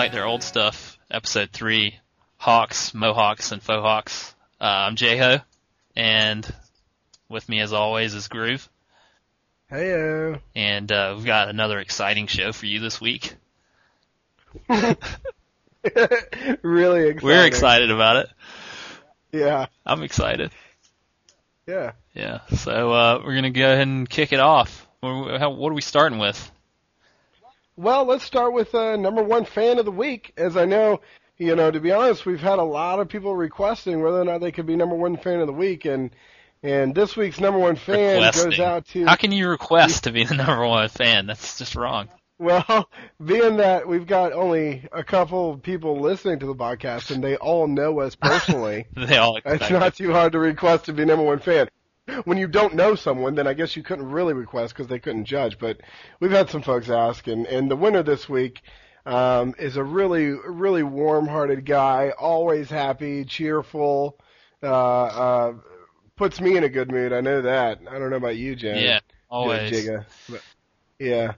Like Their Old Stuff, episode three, Hawks, Mohawks, and Faux Hawks. Uh, I'm Jayho, and with me as always is Groove, Heyo. and uh, we've got another exciting show for you this week. really excited. We're excited about it. Yeah. I'm excited. Yeah. Yeah, so uh, we're gonna go ahead and kick it off. What are we starting with? Well, let's start with uh, number one fan of the week. As I know, you know, to be honest, we've had a lot of people requesting whether or not they could be number one fan of the week, and and this week's number one fan goes out to How can you request to be the number one fan? That's just wrong. well, being that we've got only a couple of people listening to the podcast and they all know us personally. They all It's not too hard to request to be number one fan. When you don't know someone, then I guess you couldn't really request because they couldn't judge. But we've had some folks ask, and, and the winner this week um, is a really, really warm-hearted guy, always happy, cheerful, uh, uh, puts me in a good mood. I know that. I don't know about you, Jen. Yeah, always. Jigga. But, yeah.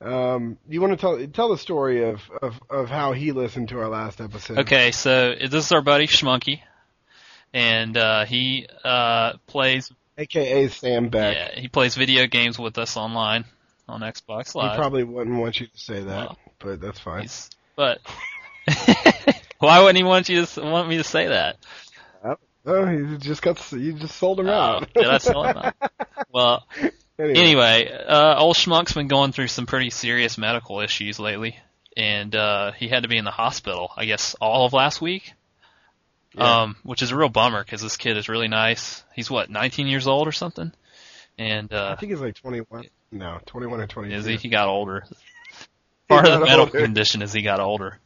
Um, you want to tell tell the story of, of, of how he listened to our last episode? Okay, so this is our buddy Schmunky, and uh, he uh, plays AKA Sam Beck. yeah he plays video games with us online on Xbox Live. He probably wouldn't want you to say that, Well, but that's fine. He's- but why wouldn't he want you to want me to say that? Oh, you just got you just sold him Oh, out. did I sell him out? Well, anyway, anyway, uh, old schmuck's been going through some pretty serious medical issues lately, and uh, he had to be in the hospital, I guess, all of last week. Yeah. Um, which is a real bummer because this kid is really nice. He's what, 19 years old or something? And I uh, think he's like 21. No, 21 or 22. is he? He got older. Part of the mental older. condition is he got older.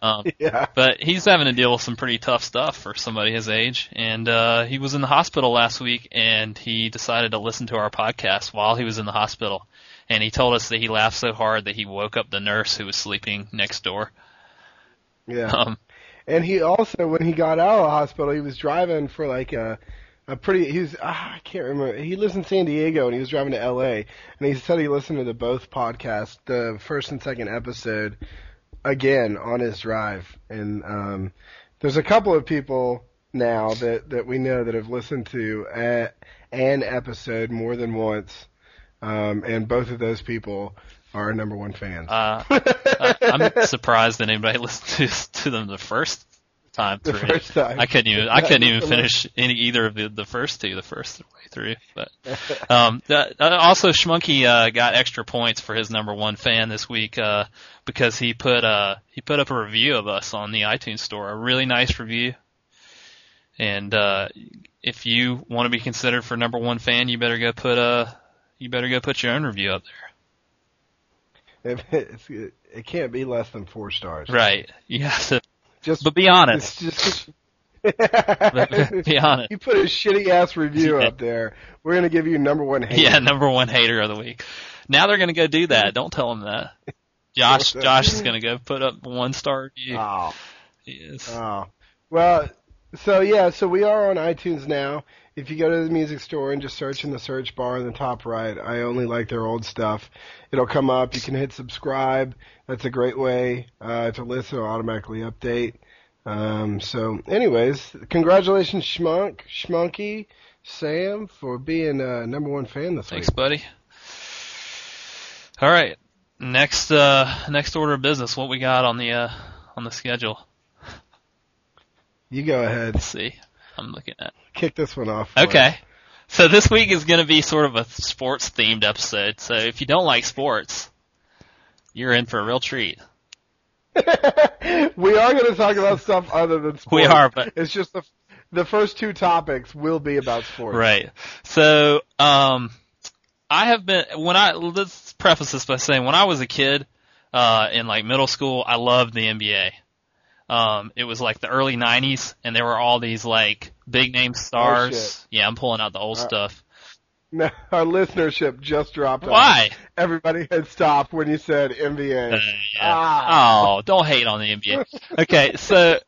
Um, Yeah. but he's having to deal with some pretty tough stuff for somebody his age. And uh, he was in the hospital last week, and he decided to listen to our podcast while he was in the hospital. And he told us that he laughed so hard that he woke up the nurse who was sleeping next door. Yeah. Um, And he also, when he got out of the hospital, he was driving for like a, a pretty. He was. ah, I can't remember. He lives in San Diego, and he was driving to L.A. And he said he listened to the both podcasts, the first and second episode, again on his drive. And um, there's a couple of people now that that we know that have listened to a, an episode more than once, um, and both of those people our number one fans. uh, I- I'm surprised that anybody listened to, to them the first time through. the first time. I couldn't even I couldn't even finish any either of the the first two the first way through. But um, that, uh, also Schmunky uh, got extra points for his number one fan this week uh, because he put uh he put up a review of us on the iTunes store, a really nice review. And uh, if you want to be considered for number one fan, you better go put a you better go put your own review up there. If it's, it can't be less than four stars. Right? You have to, Just but be honest. Just. be honest. You put a shitty ass review Yeah. up there. We're gonna give you number one hate. Yeah, number one hater of the week. Now they're gonna go do that. Don't tell them that. Josh, Josh is gonna go put up one star review. Oh, He is. oh. Well, so yeah, so we are on iTunes now. If you go to the music store and just search in the search bar in the top right, I only like their old stuff. It'll come up. You can hit subscribe. That's a great way uh, to listen. It'll automatically update. Um, so, anyways, congratulations, Schmunk, Schmunky, Sam, for being uh, number one fan this Thanks, week. buddy. All right. Next, uh, next order of business. What we got on the uh, on the schedule? You go ahead. Let's see. I'm looking at. Kick this one off. for us. Okay. So this week is going to be sort of a sports themed episode. So if you don't like sports, you're in for a real treat. we are going to talk about stuff other than sports. We are, but- it's just the the first two topics will be about sports. Right. So, um, I have been when I let's preface this by saying when I was a kid, uh, in like middle school, I loved the NBA. Um, it was like the early '90s, and there were all these like big name stars. Oh, yeah, I'm pulling out the old Uh, stuff. No, our listenership just dropped. off. Why? Everybody had stopped when you said NBA. Uh, yeah. Ah. Oh, don't hate on the NBA. Okay, so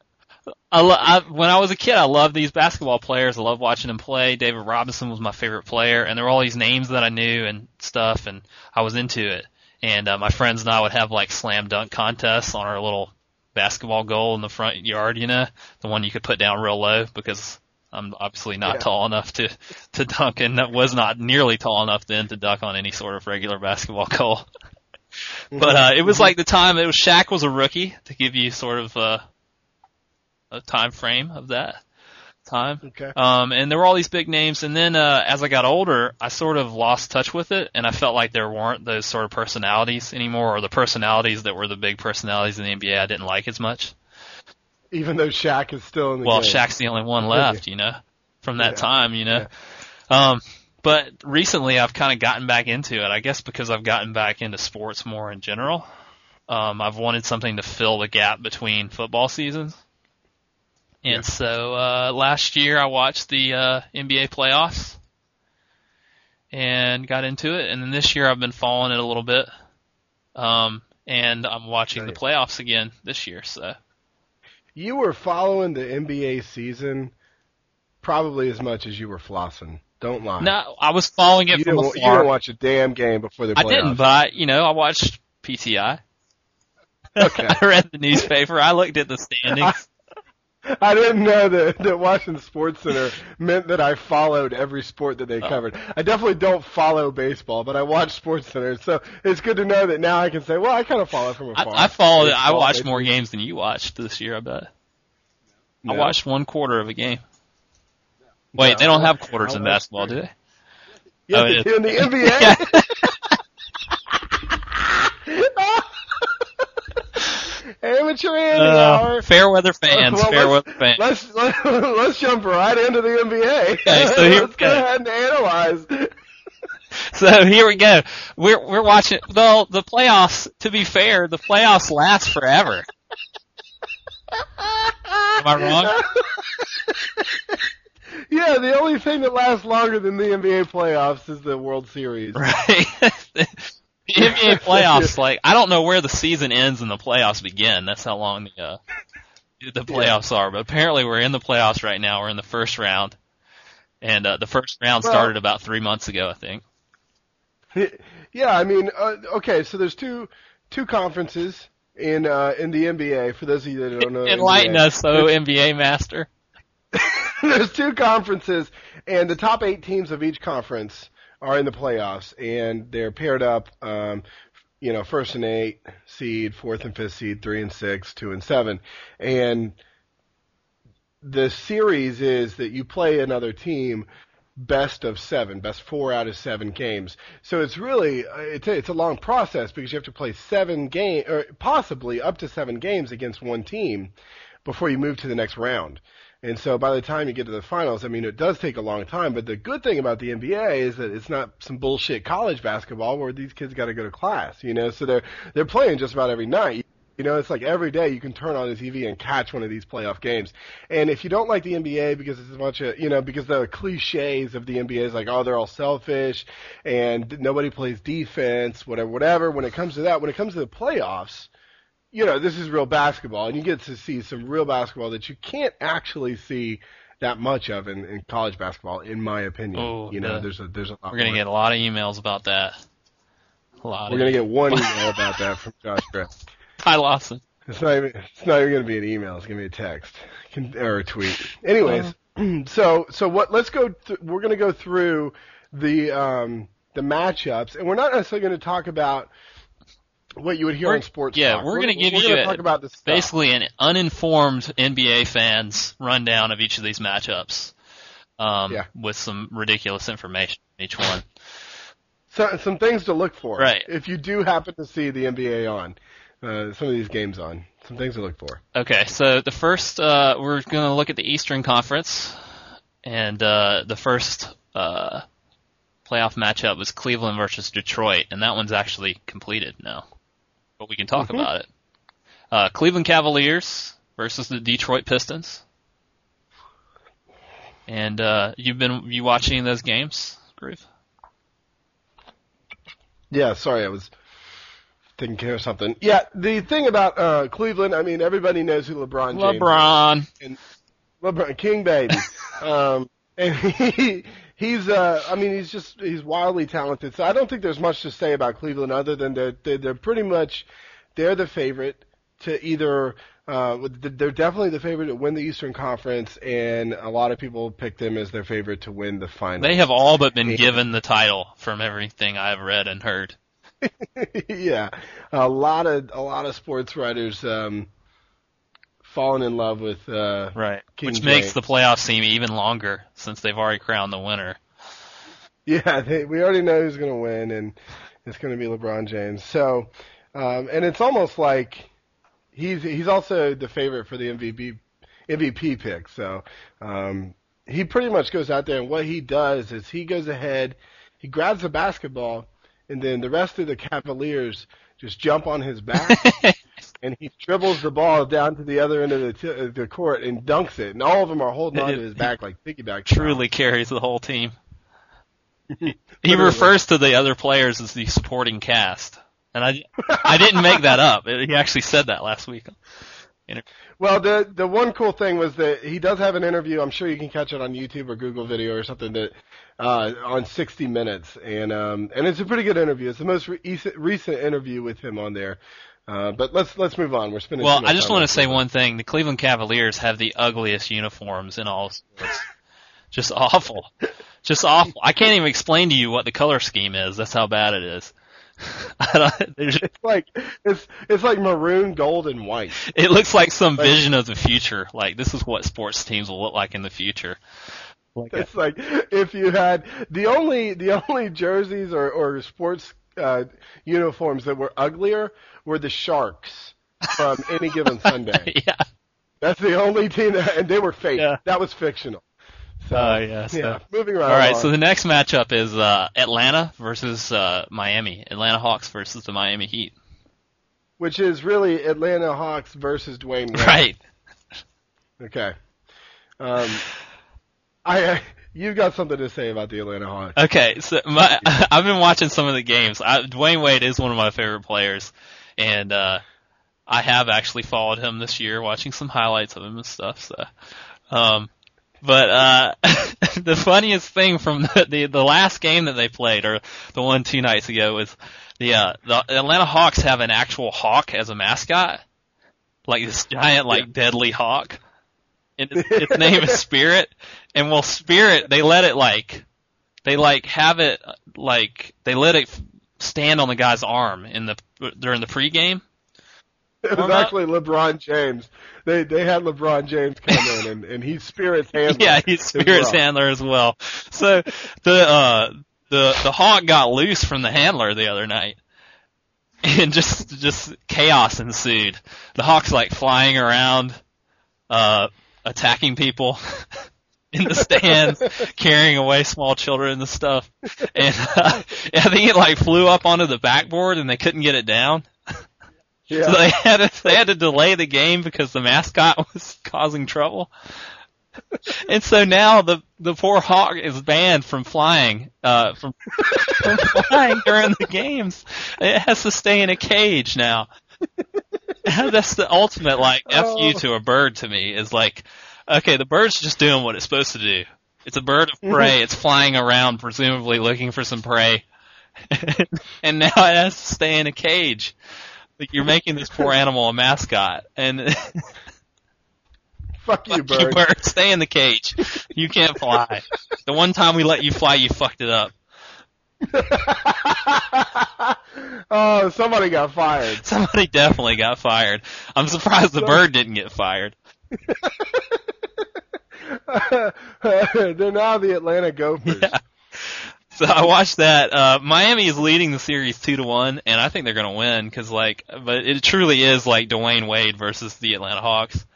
I, lo- I, when I was a kid, I loved these basketball players. I loved watching them play. David Robinson was my favorite player, and there were all these names that I knew and stuff, and I was into it. and uh, my friends and I would have like slam dunk contests on our little basketball goal in the front yard, you know, the one you could put down real low because I'm obviously not Yeah. tall enough to to dunk, and that was not nearly tall enough then to dunk on any sort of regular basketball goal. but uh, it was like the time it was Shaq was a rookie to give you sort of uh, a time frame of that time. Okay. Um, and there were all these big names, and then uh, as I got older, I sort of lost touch with it, and I felt like there weren't those sort of personalities anymore, or the personalities that were the big personalities in the NBA I didn't like as much. Even though Shaq is still in the Well, game. Shaq's the only one left, you know, from that Yeah. time, you know. Um, but recently I've kind of gotten back into it. I guess because I've gotten back into sports more in general. Um, I've wanted something to fill the gap between football seasons. And Yeah. so uh, last year I watched the uh, NBA playoffs and got into it. And then this year I've been following it a little bit. Um, and I'm watching the playoffs again this year. So You were following the NBA season probably as much as you were flossing. Don't lie. no, I was following it you from you didn't watch a damn game before the playoffs. I didn't, but you know, I watched PTI. Okay. I read the newspaper. I looked at the standings. I didn't know that, that watching Sports Center meant that I followed every sport that they Oh. covered. I definitely don't follow baseball, but I watch Sports Center, so it's good to know that now I can say, well, I kind of follow from afar. I, I followed. I watched baseball. more games than you watched this year. I bet. No. I watched one quarter of a game. Wait, No. they don't have quarters in basketball, do they? Yes, Oh, yeah. in the NBA. Andy Uh, hour. fair weather fans. Well, fair let's- weather fans. Let's let, let's jump right into the NBA. Okay, so here let's we go go. ahead and analyze. So here we go. We're we're watching. Well, the playoffs. To be fair, the playoffs last forever. Am I wrong? Yeah, the only thing that lasts longer than the NBA playoffs is the World Series. Right. The NBA playoffs, like I don't know where the season ends and the playoffs begin. That's how long the uh, the playoffs are. But apparently, we're in the playoffs right now. We're in the first round, and uh, the first round Well- started about three months ago, I think. Yeah, I mean, uh, okay, so there's two two conferences in uh, in the NBA. For those of you that don't know, Enlighten NBA. us, so NBA master. there's two conferences, and the top eight teams of each conference are in the playoffs, and they're paired up. Um, you know, first and eight seed, fourth and fifth seed, three and six, two and seven, and the series is that you play another team best of seven, best four out of seven games. So it's really uh, it's a, it's a long process because you have to play seven game or possibly up to seven games against one team before you move to the next round. And so by the time you get to the finals, I mean it does take a long time. But the good thing about the NBA is that it's not some bullshit college basketball where these kids got to go to class. You know, so they're they're playing just about every night. You know, it's like every day you can turn on the TV and catch one of these playoff games. And if you don't like the NBA because it's a bunch of, you know, because the cliches of the NBA is like, oh, they're all selfish and nobody plays defense, whatever, whatever. When it comes to that, when it comes to the playoffs, you know, this is real basketball and you get to see some real basketball that you can't actually see that much of in, in college basketball, in my opinion. Oh, you know, yeah. there's a, there's a lot We're gonna more. get a lot of emails about that. A lot. We're gonna get one email about that from Josh Grant. Ty Lawson. It's not even. It's not even going to be an email. It's going to be a text or a tweet. Anyways, so so what? Let's go. Th- we're going to go through the um, the matchups, and we're not necessarily going to talk about what you would hear We're- on sports. yeah, Talk. we're give we're you gonna a- talk about the stuff. basically an uninformed NBA fans rundown of each of these matchups, um, Yeah. with some ridiculous information in each one. So, some things to look for. Right. If you do happen to see the NBA on, uh, some of these games on, some things to look for. Okay, so the first uh, we're going to look at the Eastern Conference, and uh, the first uh, playoff matchup was Cleveland versus Detroit, and that one's actually completed now, but we can talk Mhm. about it. Uh, Cleveland Cavaliers versus the Detroit Pistons, and uh, you've been you watching those games, Groove? Yeah, sorry, I was taking care of something. Yeah, the thing about uh, Cleveland, I mean, everybody knows who LeBron James is. LeBron. LeBron King baby. um, and he he's uh I mean he's just he's wildly talented. So I don't think there's much to say about Cleveland other than they're they're, they're pretty much they're the favorite to either uh they're definitely the favorite to win the Eastern Conference and a lot of people pick them as their favorite to win the final. They have all but been given the title from everything I've read and heard. yeah. A lot of a lot of sports writers um fallen in love with uh right, King which makes the playoffs seem even longer since they've already crowned the winner. Yeah, they, we already know who's going to win, and it's going to be LeBron James. So, um, and it's almost like he's he's also the favorite for the MVP MVP pick. So, um, he pretty much goes out there, and what he does is he goes ahead, he grabs the basketball, and then the rest of the Cavaliers just jump on his back. And he dribbles the ball down to the other end of the, t- the court and dunks it, and all of them are holding on to his back like piggyback. Truly carries the whole team. he refers to the other players as the supporting cast, and I I didn't make that up. He actually said that last week. Well, the the one cool thing was that he does have an interview. I'm sure you can catch it on YouTube or Google Video or something that uh, on 60 Minutes, and um, and it's a pretty good interview. It's the most re- recent interview with him on there. Uh, but let's let's move on. We're spending. Well, I just want to say Cleveland. one thing: the Cleveland Cavaliers have the ugliest uniforms in all sports. just awful, just awful. I can't even explain to you what the color scheme is. That's how bad it is. I don't, there's- It's like it's it's like maroon, gold, and white. it looks like some Like- vision of the future. Like this is what sports teams will look like in the future. Like It's like if you had the only the only jerseys or or sports uh, uniforms that were uglier were the Sharks from any given Sunday. yeah, That's the only team that, and they were fake. Yeah. That was fictional. So, Oh, yeah, so- yeah. Moving right All right, so the next matchup is uh, Atlanta versus uh, Miami. Atlanta Hawks versus the Miami Heat. which is really Atlanta Hawks versus Dwyane Wade. Right. Okay. Um, I, I you've got something to say about the Atlanta Hawks. Okay, so my I've been watching some of the games. I, Dwyane Wade is one of my favorite players, and uh, I have actually followed him this year, watching some highlights of him and stuff. So, um, but uh, the funniest thing from the, the the last game that they played, or the one two nights ago, was the uh, the Atlanta Hawks have an actual hawk as a mascot, like this giant, like deadly hawk. And its, its name is Spirit, and well, Spirit they let it like they like have it like they let it stand on the guy's arm in the during the pregame. It was actually LeBron James. They they had LeBron James come in and, and he's Spirit's handler. Yeah, he's as Spirit's well. handler as well. So the uh the the hawk got loose from the handler the other night. And just just chaos ensued. The hawk's like flying around uh attacking people in the stands, carrying away small children and stuff. And uh, I think it like flew up onto the backboard and they couldn't get it down. Yeah. So they had to, they had to delay the game because the mascot was causing trouble. And so now the the poor hawk is banned from flying uh from, from flying during the games. It has to stay in a cage now. That's the ultimate like F oh. you Oh. to a bird to me is like okay, the bird's just doing what it's supposed to do. It's a bird of prey. It's flying around presumably looking for some prey. and now it has to stay in a cage. Like you're making this poor animal a mascot, and Fuck you, fuck bird. you, bird, stay in the cage. You can't fly. The one time we let you fly, you fucked it up. oh, somebody got fired. Somebody definitely got fired. I'm surprised the bird didn't get fired. They're now the Atlanta Gophers. Yeah. So I watched that. Uh, Miami is leading the series two to one, and I think they're going to win because, like, but it truly is like Dwyane Wade versus the Atlanta Hawks.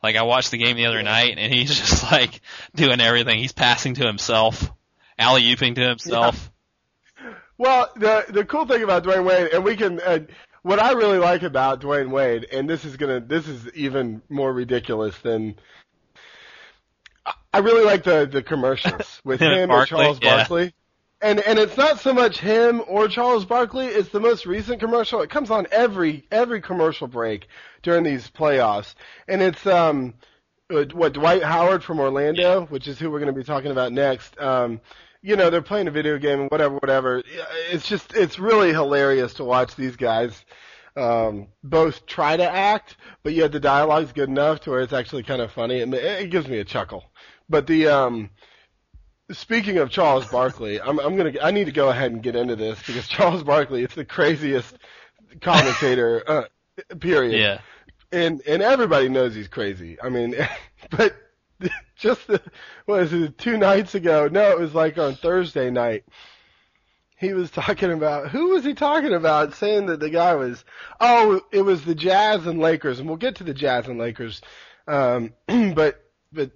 Like I watched the game the other night, and he's just like doing everything. He's passing to himself, alley ooping to himself. Well, the the cool thing about Dwyane Wade, and we can, uh, what I really like about Dwyane Wade, and this is gonna, this is even more ridiculous than. I really like the the commercials with him and Barkley, Charles yeah. Barkley. And and it's not so much him or Charles Barkley, it's the most recent commercial. It comes on every every commercial break during these playoffs. And it's um uh, what Dwight Howard from Orlando, which is who we're going to be talking about next. Um you know, they're playing a video game and whatever, whatever. It's just, it's really hilarious to watch these guys, um, both try to act, but yet the dialogue's good enough to where it's actually kind of funny. and it gives me a chuckle. But the, um, speaking of Charles Barkley, I'm, I'm gonna, I need to go ahead and get into this because Charles Barkley, it's the craziest commentator, uh, period. Yeah. And, and everybody knows he's crazy. I mean, but just the, what is it, two nights ago? No, it was like on Thursday night. He was talking about who was he talking about? Saying that the guy was oh, it was the Jazz and Lakers, and we'll get to the Jazz and Lakers. Um, but but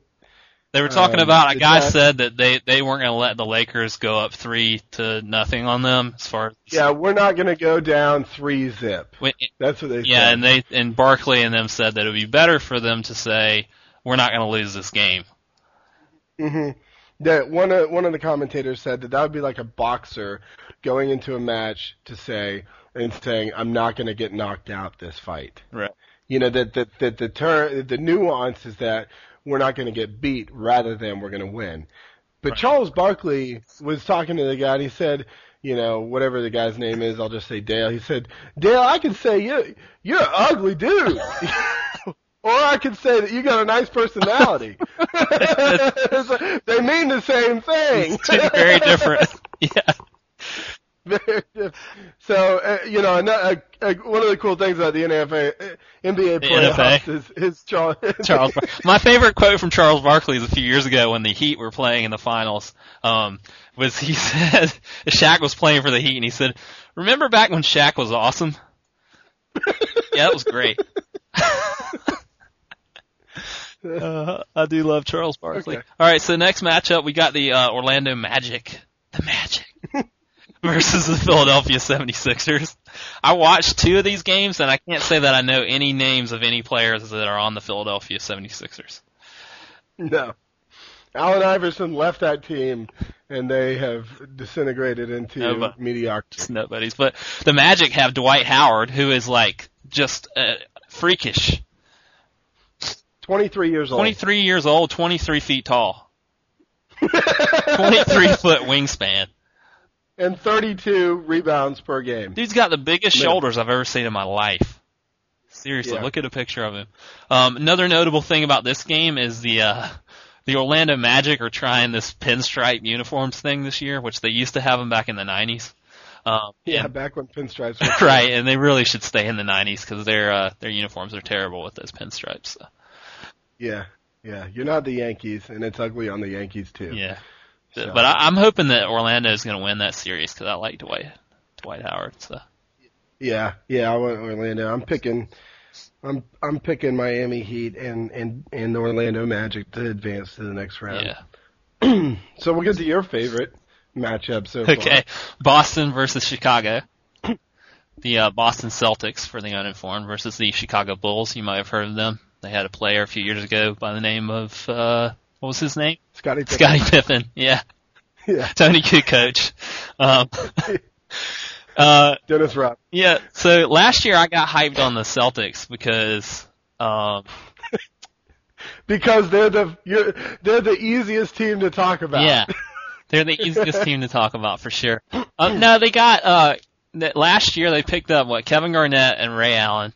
they were talking Um, about a guy Jazz- said that they they weren't going to let the Lakers go up three to nothing on them as far as yeah, we're not going to go down three zip. That's what they yeah, said. and they and Barkley and them said that it would be better for them to say we're not going to lose this game. Mm-hmm. That one of one of the commentators said that that would be like a boxer going into a match to say and saying, "I'm not going to get knocked out this fight." Right. You know that that that the turn the nuance is that we're not going to get beat rather than we're going to win. But Right. Charles Barkley was talking to the guy and he said, you know, whatever the guy's name is, I'll just say Dale. He said, Dale, I can say you you're an ugly dude. Or I could say that you got a nice personality. they mean the same thing. It's very different. yeah. So uh, you know, and, uh, uh, one of the cool things about the NFA, uh, NBA The playoffs NFA. is, is Charles. Charles. Bar- My favorite quote from Charles Barkley is a few years ago when the Heat were playing in the finals. Um, was he said Shaq was playing for the Heat and he said, "Remember back when Shaq was awesome?" yeah, that was great. Uh, I do love Charles Barkley. Okay. All right, so next matchup we got the uh, Orlando Magic, the Magic versus the Philadelphia 76ers. I watched two of these games and I can't say that I know any names of any players that are on the Philadelphia 76ers. No. Allen Iverson left that team, and they have disintegrated into No, mediocrity. Nobody's. But the Magic have Dwight Howard, who is like just uh, freakish. 23 years old. 23 years old, 23 feet tall, 23 foot wingspan. and 32 rebounds per game. Dude's got the biggest shoulders I've ever seen in my life. Seriously, Yeah. look at a picture of him. Um, another notable thing about this game is the uh, the Orlando Magic are trying this pinstripe uniforms thing this year, which they used to have them back in the 90s. Um, Yeah, and- back when pinstripes were right, and they really should stay in the 90s because their uh, their uniforms are terrible with those pinstripes. So, Yeah, yeah. You're not the Yankees, and it's ugly on the Yankees too. yeah, So- but I, I'm hoping that Orlando is going to win that series because I like Dwight Dwight Howard. So Yeah, yeah. I want Orlando. I'm picking. I'm I'm picking Miami Heat and and and the Orlando Magic to advance to the next round. yeah. So we'll get to your favorite matchup so far. Okay, Boston versus Chicago. The uh, Boston Celtics, for the uninformed, versus the Chicago Bulls. You might have heard of them. They had a player a few years ago by the name of uh, what was his name? Scottie. Pippen. Scottie Pippen. Yeah, Yeah. Toni Kukoc. Um, uh, Dennis Robb. yeah. So last year I got hyped on the Celtics because um, Because they're the you're, they're the easiest team to talk about. Yeah. They're the easiest team to talk about for sure. Um, no, they got uh last year they picked up what Kevin Garnett and Ray Allen,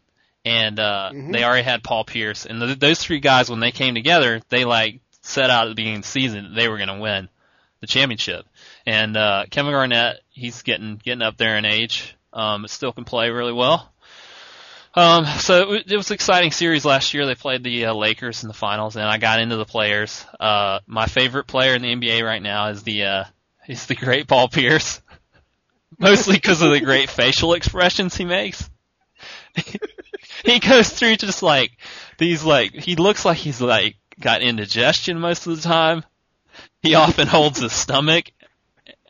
and uh Mhm. they already had Paul Pierce, and th- those three guys when they came together, they like set out at the beginning of the season that they were going to win the championship. And uh Kevin Garnett, he's getting getting up there in age, um, but still can play really well. Um, so it, it was an exciting series last year. They played the uh, Lakers in the finals, and I got into the players. Uh, my favorite player in the NBA right now is the uh, is the great Paul Pierce, mostly because of the great facial expressions he makes. he goes through just like these like he looks like he's like got indigestion most of the time. He often holds his stomach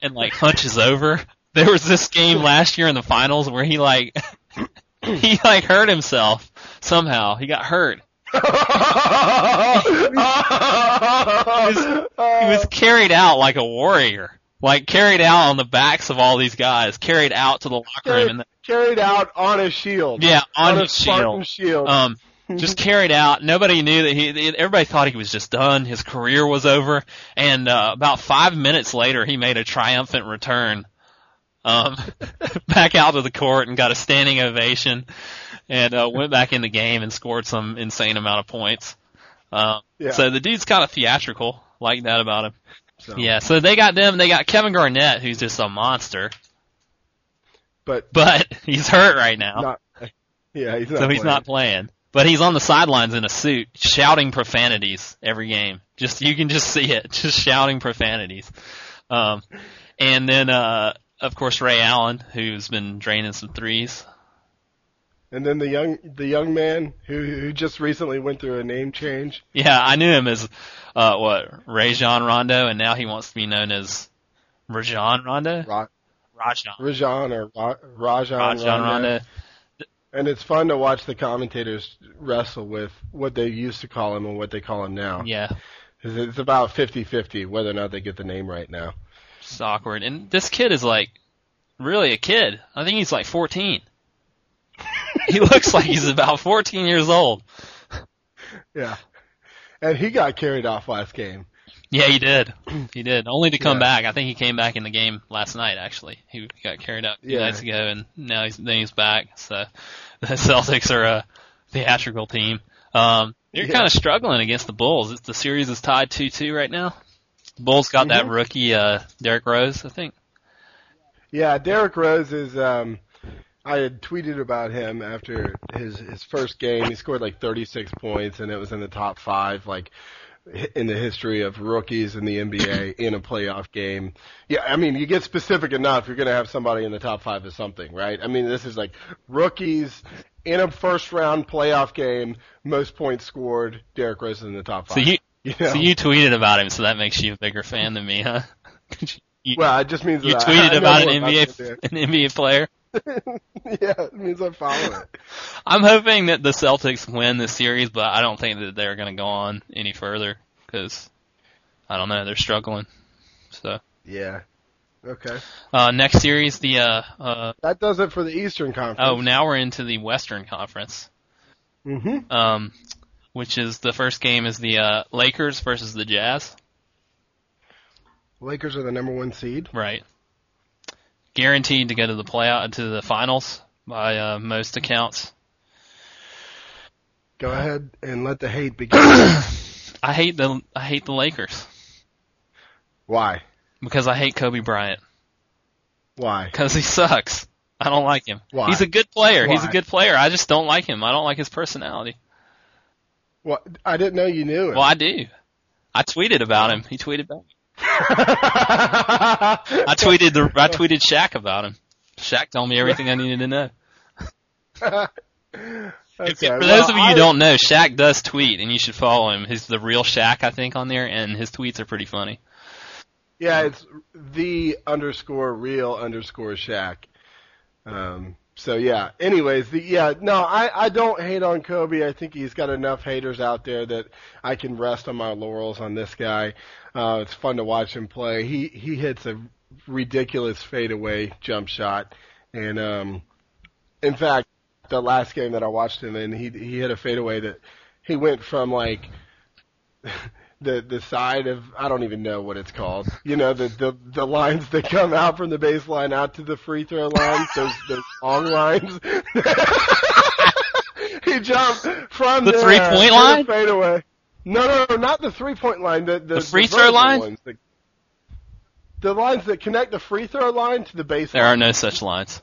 and like hunches over. There was this game last year in the finals where he like he like hurt himself somehow. He got hurt. He was he was carried out like a warrior. Like carried out on the backs of all these guys, carried out to the locker room and carried out on a shield. yeah, on, a his Spartan shield. shield. Um just carried out. Nobody knew that he. Everybody thought he was just done. His career was over. And uh, about five minutes later, he made a triumphant return, um, back out of the court and got a standing ovation, and uh, went back in the game and scored some insane amount of points. Um, Yeah. So the dude's kind of theatrical, like that about him. So, Yeah. So they got them. They got Kevin Garnett, who's just a monster, But but he's hurt right now. not. Yeah, he's not. so he's not playing. But he's on the sidelines in a suit, shouting profanities every game. Just you can just see it, just shouting profanities. Um, and then uh, of course Ray Allen, who's been draining some threes. And then the young the young man who who just recently went through a name change. Yeah, I knew him as uh, what Ray John Rondo, and now he wants to be known as Rajon Rondo. Ra- Rajon. Rajan or Ra- Rajan. Rondo. And it's fun to watch the commentators wrestle with what they used to call him and what they call him now. Yeah, It's about 50-50 whether or not they get the name right now. it's awkward. And this kid is like really a kid. I think he's like 14. he looks like he's about 14 years old. Yeah. And he got carried off last game. Yeah, he did. He did. Only to come Yeah. back. I think he came back in the game last night. Actually, he got carried out two Yeah. nights ago, and now he's then he's back. So the Celtics are a theatrical team. Um, they're Yeah. kind of struggling against the Bulls. It's, the series is tied two-two right now. The Bulls got that Mhm. rookie uh, Derrick Rose, I think. Yeah, Derrick Rose is. Um, I had tweeted about him after his his first game. He scored like 36 points, and it was in the top five, like in the history of rookies in the NBA in a playoff game. Yeah, I mean, you get specific enough, you're going to have somebody in the top five of something, right? I mean, this is like rookies in a first round playoff game, most points scored. Derrick Rose is in the top So five. you You know? so you tweeted about him, so that makes you a bigger fan than me, huh? you, well, it just means you that I- tweeted I know about an NBA the an NBA player. yeah, it means I follow it. I'm hoping that the Celtics win this series, but I don't think that they're going to go on any further because I don't know they're struggling. So Yeah. Okay. uh, next series, the uh, uh, That does it for the Eastern Conference. oh now we're into the Western Conference, Mm-hmm. um, which is the first game is the uh, Lakers versus the Jazz. Lakers are the number one seed. Right. Guaranteed to go to the playout to the finals by uh, most accounts. Go ahead and let the hate begin. I hate the I hate the Lakers Why? because I hate Kobe Bryant. Why? Because he sucks. I don't like him. Why? He's a good player. He's a good player. I just don't like him. I don't like his personality. What? I didn't know you knew him. Well, I do. I tweeted about him. He tweeted back. I tweeted the I tweeted Shaq about him. Shaq told me everything I needed to know. If- Okay, for well, those of you who don't know, Shaq does tweet, and you should follow him. He's the real Shaq, I think, on there, and his tweets are pretty funny. Yeah, it's the underscore real underscore Shaq. Um, so yeah. Anyways, the yeah, no, I I don't hate on Kobe. I think he's got enough haters out there that I can rest on my laurels on this guy. Uh, it's fun to watch him play. He he hits a ridiculous fadeaway jump shot, and um, in fact, the last game that I watched him in, he he hit a fadeaway that he went from like the the side of I don't even know what it's called. You know the the the lines that come out from the baseline out to the free throw lines. Those those long lines. he jumped from The there, three-point hit a line? fadeaway. No, no, no, not the three point line. The the, The free throw line? Ones, the, the lines that connect the free throw line to the baseline. There are no such lines.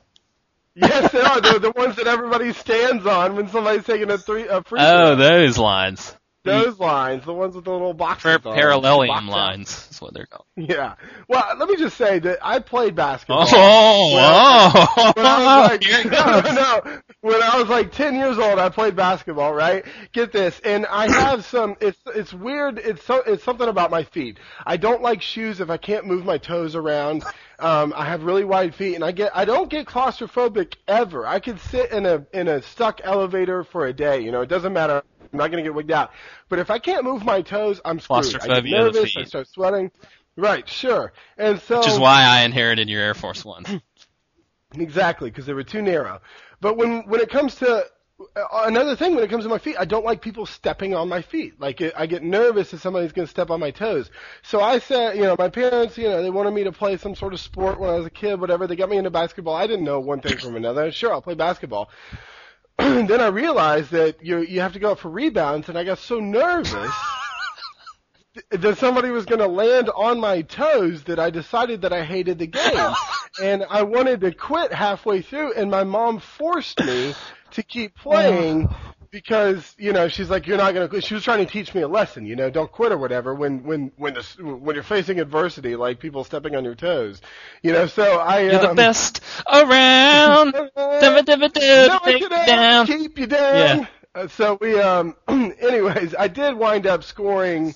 Yes, there are. They're the ones that everybody stands on when somebody's taking a three a free Oh, throw. those lines. Those lines, the ones with the little boxes. Par- them. Box lines is what they're called. Yeah. Well, let me just say that I played basketball. Oh, When I was like, no, no. When I was like 10 years old, I played basketball, right? Get this. And I have some, it's, it's weird. It's so, it's something about my feet. I don't like shoes if I can't move my toes around. Um, I have really wide feet and I get, I don't get claustrophobic ever. I could sit in a, in a stuck elevator for a day. You know, it doesn't matter. I'm not going to get wigged out. But if I can't move my toes, I'm screwed. I get nervous. I start sweating. Right, sure. And so Which is why I inherited your Air Force Ones. Exactly, because they were too narrow. But when when it comes to uh, another thing when it comes to my feet, I don't like people stepping on my feet. Like it, I get nervous if somebody's going to step on my toes. So I said, you know, my parents, you know, they wanted me to play some sort of sport when I was a kid, whatever. They got me into basketball. I didn't know one thing from another. Sure, I'll play basketball. then I realized that you you have to go up for rebounds, and I got so nervous that somebody was going to land on my toes that I decided that I hated the game. and I wanted to quit halfway through, and my mom forced me to keep playing oh. Because you know she's like you're not gonna she was trying to teach me a lesson you know don't quit or whatever when when when the when you're facing adversity like people stepping on your toes you know so I you're um, the best around. No, keep, down. keep you down. Yeah. Uh, so we um anyways I did wind up scoring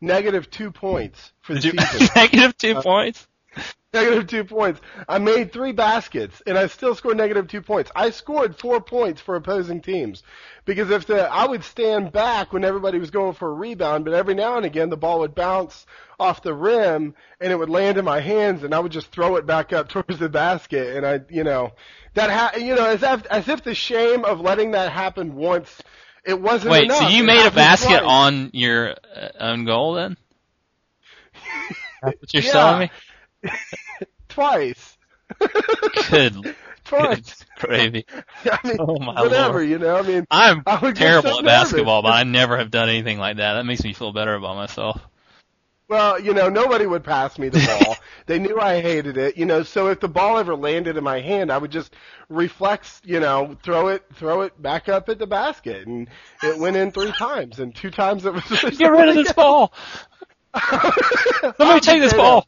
negative two points for the season. Negative two uh, points negative two points. I made three baskets, and I still scored negative two points. I scored four points for opposing teams because if the I would stand back when everybody was going for a rebound, but every now and again the ball would bounce off the rim and it would land in my hands, and I would just throw it back up towards the basket, and I, you know, that ha- you know, as if as if the shame of letting that happen once. It wasn't Wait, enough. so you it made a basket twice. on your uh, own goal then? That's what you're Yeah. telling me? Twice. Good. Twice. Gravy. I mean, Oh my whatever, lord. you know. I mean, I'm I terrible so at basketball, nervous. but I never have done anything like that. That makes me feel better about myself. Well, you know, nobody would pass me the ball. they knew I hated it, you know. So if the ball ever landed in my hand, I would just reflex, you know, throw it, throw it back up at the basket, and it went in three times, and two times it was. Get rid of this ball. Let me take this ball.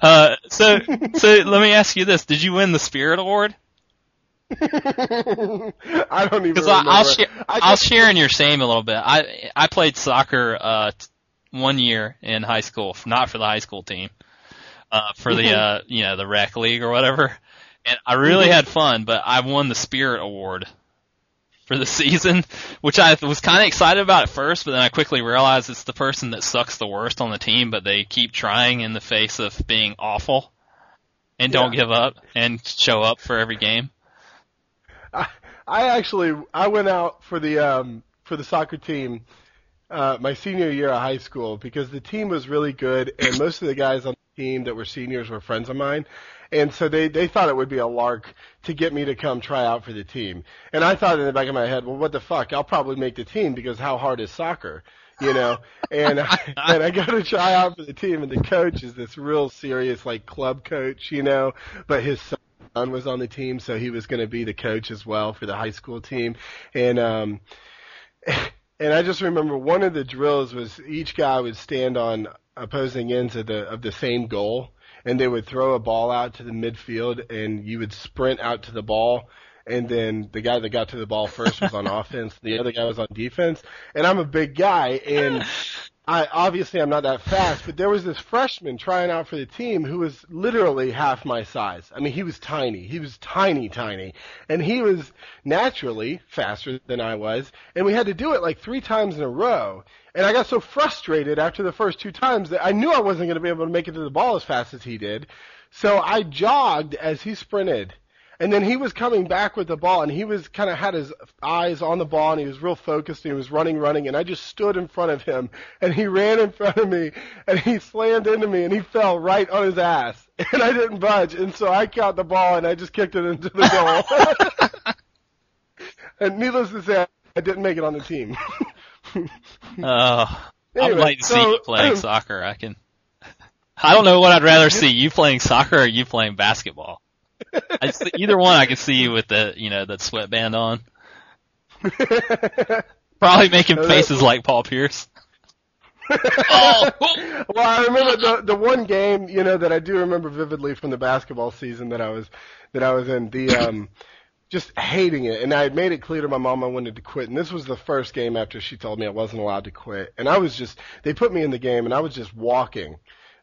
Uh, so, so let me ask you this: Did you win the Spirit Award? I don't even. Because. I'll share, I'll share in your shame a little bit. I I played soccer uh t- one year in high school, not for the high school team, uh for the uh you know the rec league or whatever, and I really had fun. But I won the Spirit Award for the season, which I was kind of excited about at first, but then I quickly realized it's the person that sucks the worst on the team, but they keep trying in the face of being awful. And don't Yeah. give up and show up for every game. I, I actually I went out for the um for the soccer team uh my senior year of high school because the team was really good and most of the guys on the team that were seniors were friends of mine and so they they thought it would be a lark to get me to come try out for the team. And I thought in the back of my head well what the fuck? I'll probably make the team because how hard is soccer you know? And I, and I go to try out for the team and the coach is this real serious like club coach you know? But his son son was on the team, so he was going to be the coach as well for the high school team. And um, and I just remember one of the drills was each guy would stand on opposing ends of the of the same goal, and they would throw a ball out to the midfield, and you would sprint out to the ball. And then the guy that got to the ball first was on offense. The other guy was on defense. And I'm a big guy, and I obviously I'm not that fast, but there was this freshman trying out for the team who was literally half my size. I mean, he was tiny. He was tiny, tiny, and he was naturally faster than I was. And we had to do it like three times in a row. And I got so frustrated after the first two times that I knew I wasn't going to be able to make it to the ball as fast as he did. So I jogged as he sprinted. And then he was coming back with the ball, and he was kind of had his eyes on the ball, and he was real focused, and he was running, running, and I just stood in front of him, and he ran in front of me, and he slammed into me, and he fell right on his ass, and I didn't budge, and so I caught the ball, and I just kicked it into the goal. and needless to say, I didn't make it on the team. Oh, Anyway, like to see so- you playing soccer. I can. I don't know what I'd rather see you playing soccer or you playing basketball. I just, either one, I can see you with the you know that sweatband on, probably making faces like Paul Pierce. oh, well, I remember the the one game, you know, that I do remember vividly from the basketball season that I was that I was in. The um, just hating it, and I had made it clear to my mom I wanted to quit. And this was the first game after she told me I wasn't allowed to quit. And I was just they put me in the game, and I was just walking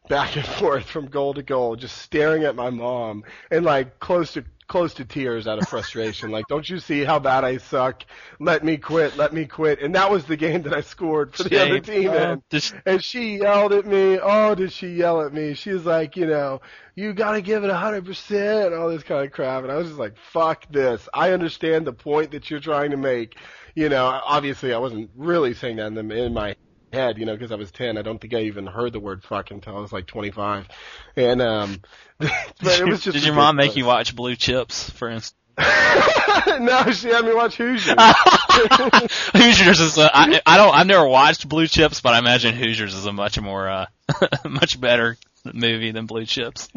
back and forth from goal to goal, just staring at my mom and like close to close to tears out of frustration. like, don't you see how bad I suck? Let me quit. Let me quit. And that was the game that I scored for the Shame. other team. Oh, and, just- and she yelled at me. Oh, did she yell at me? She's like, you know, you got to give it a hundred percent, all this kind of crap. And I was just like, fuck this. I understand the point that you're trying to make. You know, obviously I wasn't really saying that in, the, in my head, you know, because I was 10. I don't think I even heard the word fuck until I was like 25. And, um, but it was just Did your mom make you watch Blue Chips, for instance? no, she had me watch Hoosiers. Hoosiers is a, I, I don't I've never watched Blue Chips, but I imagine Hoosiers is a much more uh much better movie than Blue Chips.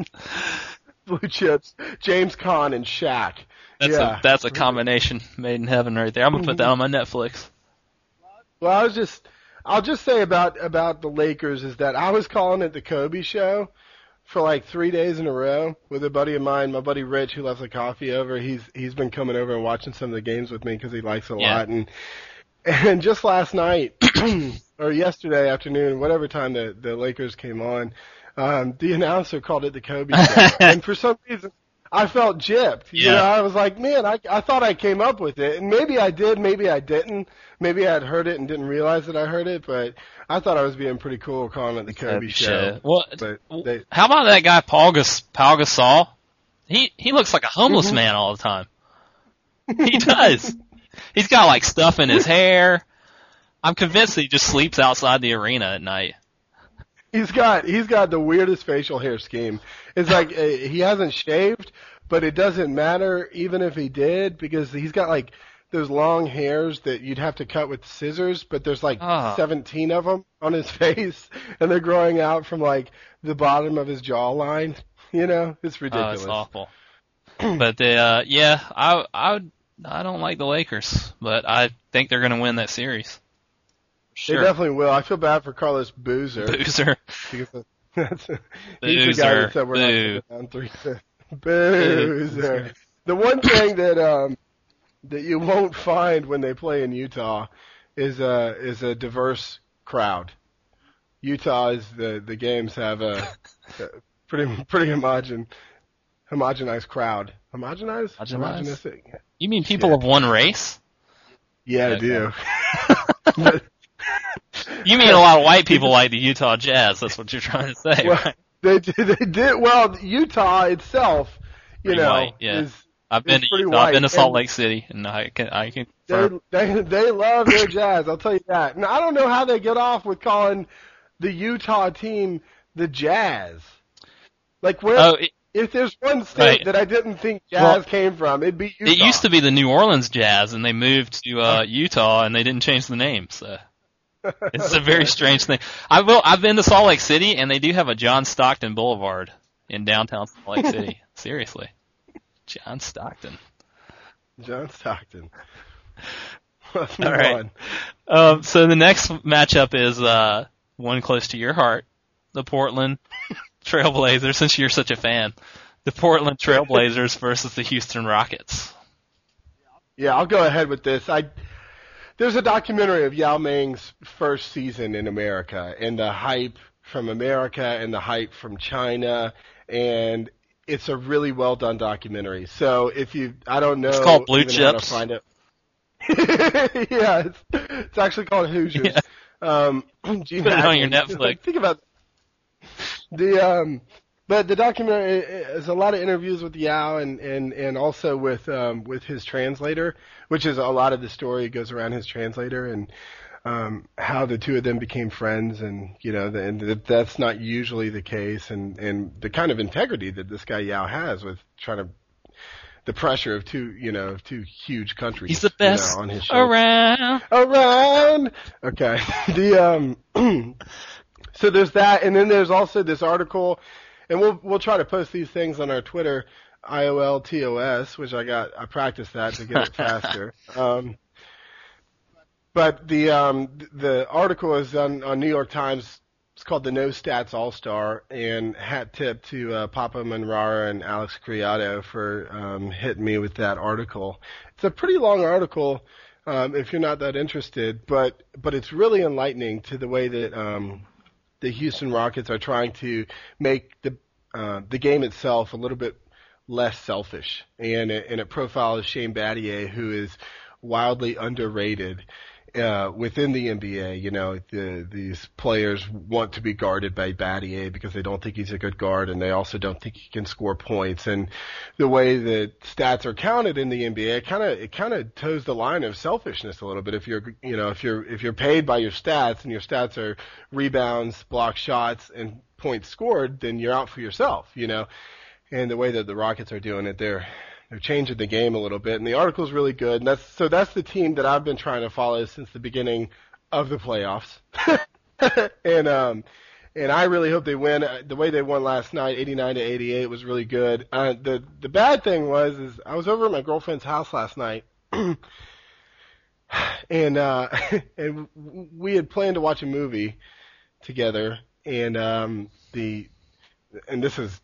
Blue Chips, James Caan and Shaq. That's yeah. a that's a combination made in heaven right there. I'm gonna put that on my Netflix. Well, I was just, I'll just say about about the Lakers is that I was calling it the Kobe show for like three days in a row with a buddy of mine, my buddy Rich, who loves the coffee over. He's he's been coming over and watching some of the games with me because he likes it a Yeah. lot. And and just last night or yesterday afternoon, whatever time the the Lakers came on, um, the announcer called it the Kobe show, and for some reason. I felt gypped. You Yeah. know, I was like, man, I I thought I came up with it, and maybe I did, maybe I didn't. Maybe I had heard it and didn't realize that I heard it, but I thought I was being pretty cool calling it the Kobe show. Well, But they, how about that guy Paul Gas Paul Gasol? He he looks like a homeless Mm-hmm. man all the time. He does. He's got like stuff in his hair. I'm convinced he just sleeps outside the arena at night. He's got he's got the weirdest facial hair scheme. It's like uh, he hasn't shaved, but it doesn't matter even if he did because he's got like those long hairs that you'd have to cut with scissors, but there's like Ah. 17 of them on his face, and they're growing out from like the bottom of his jawline. You know, it's Oh, ridiculous. it's awful. but the uh yeah, I I would I don't like the Lakers, but I think they're gonna win that series. They definitely will. I feel bad for Carlos Boozer. Boozer. because that's he's the guy Boozer. that said we're Boo. not down three six. Boozer. The one thing that um that you won't find when they play in Utah is a is a diverse crowd. Utah is the the games have a, a pretty pretty homogen homogenized crowd. Homogenized? Homogenized? You mean people Shit. of one race? Yeah, I do. You mean a lot of white people like the Utah Jazz? That's what you're trying to say, well, right? they did, they did well. Utah itself, you Pretty know, white, yeah. is I've been to Utah. I've been to Salt and- Lake City, and I can I can they, they they love their jazz. I'll tell you that. And I don't know how they get off with calling the Utah team the Jazz. Like where Oh, it, if there's one state Right. that I didn't think jazz Well, came from, it'd be Utah. it used to be the New Orleans Jazz, and they moved to uh, Utah, and they didn't change the name. So it's a very strange thing. I will. I've been to Salt Lake City, and they do have a John Stockton Boulevard in downtown Salt Lake City. Seriously, John Stockton. John Stockton. All right. on. Um, so the next matchup is uh, one close to your heart, the Portland Trailblazers. Since you're such a fan, the Portland Trailblazers versus the Houston Rockets. Yeah, I'll go ahead with this. I there's a documentary of Yao Ming's first season in America and the hype from America and the hype from China and it's a really well done documentary. So if you I don't know It's called Blue even how to Chips. find it. yeah, it's, it's actually called Hoosiers. Yeah. Um, Put it on your Netflix. Think about the um, but the documentary is a lot of interviews with Yao and and and also with um with his translator, which is a lot of the story goes around his translator and um how the two of them became friends and you know the, and that that's not usually the case and and the kind of integrity that this guy Yao has with trying to the pressure of two you know of two huge countries. He's the you know, best on his shoulders around. around. Okay. The um so there's that and then there's also this article and we'll we'll try to post these things on our Twitter IOLTOS, which I got I practiced that to get it faster. um but the um the article is on on New York Times it's called the No Stats All Star, and hat tip to uh, Papa Manrara and Alex Criado for um, hitting me with that article. It's a pretty long article um, if you're not that interested, but but it's really enlightening to the way that um, the Houston Rockets are trying to make the uh, the game itself a little bit less selfish, and it, and it profiles Shane Battier, who is wildly underrated uh, within the NBA, you know, the, these players want to be guarded by Battier because they don't think he's a good guard, and they also don't think he can score points. And the way that stats are counted in the NBA, it kind of it kind of toes the line of selfishness a little bit. If you're you know if you're if you're paid by your stats and your stats are rebounds, block shots, and points scored, then you're out for yourself, you know. And the way that the Rockets are doing it, they're they're changing the game a little bit, and the article's really good. And that's so that's the team that I've been trying to follow since the beginning of the playoffs. and um, and I really hope they win. The way they won last night, 89 to 88, was really good. Uh, the the bad thing was is I was over at my girlfriend's house last night. and uh and we had planned to watch a movie together and um the and this is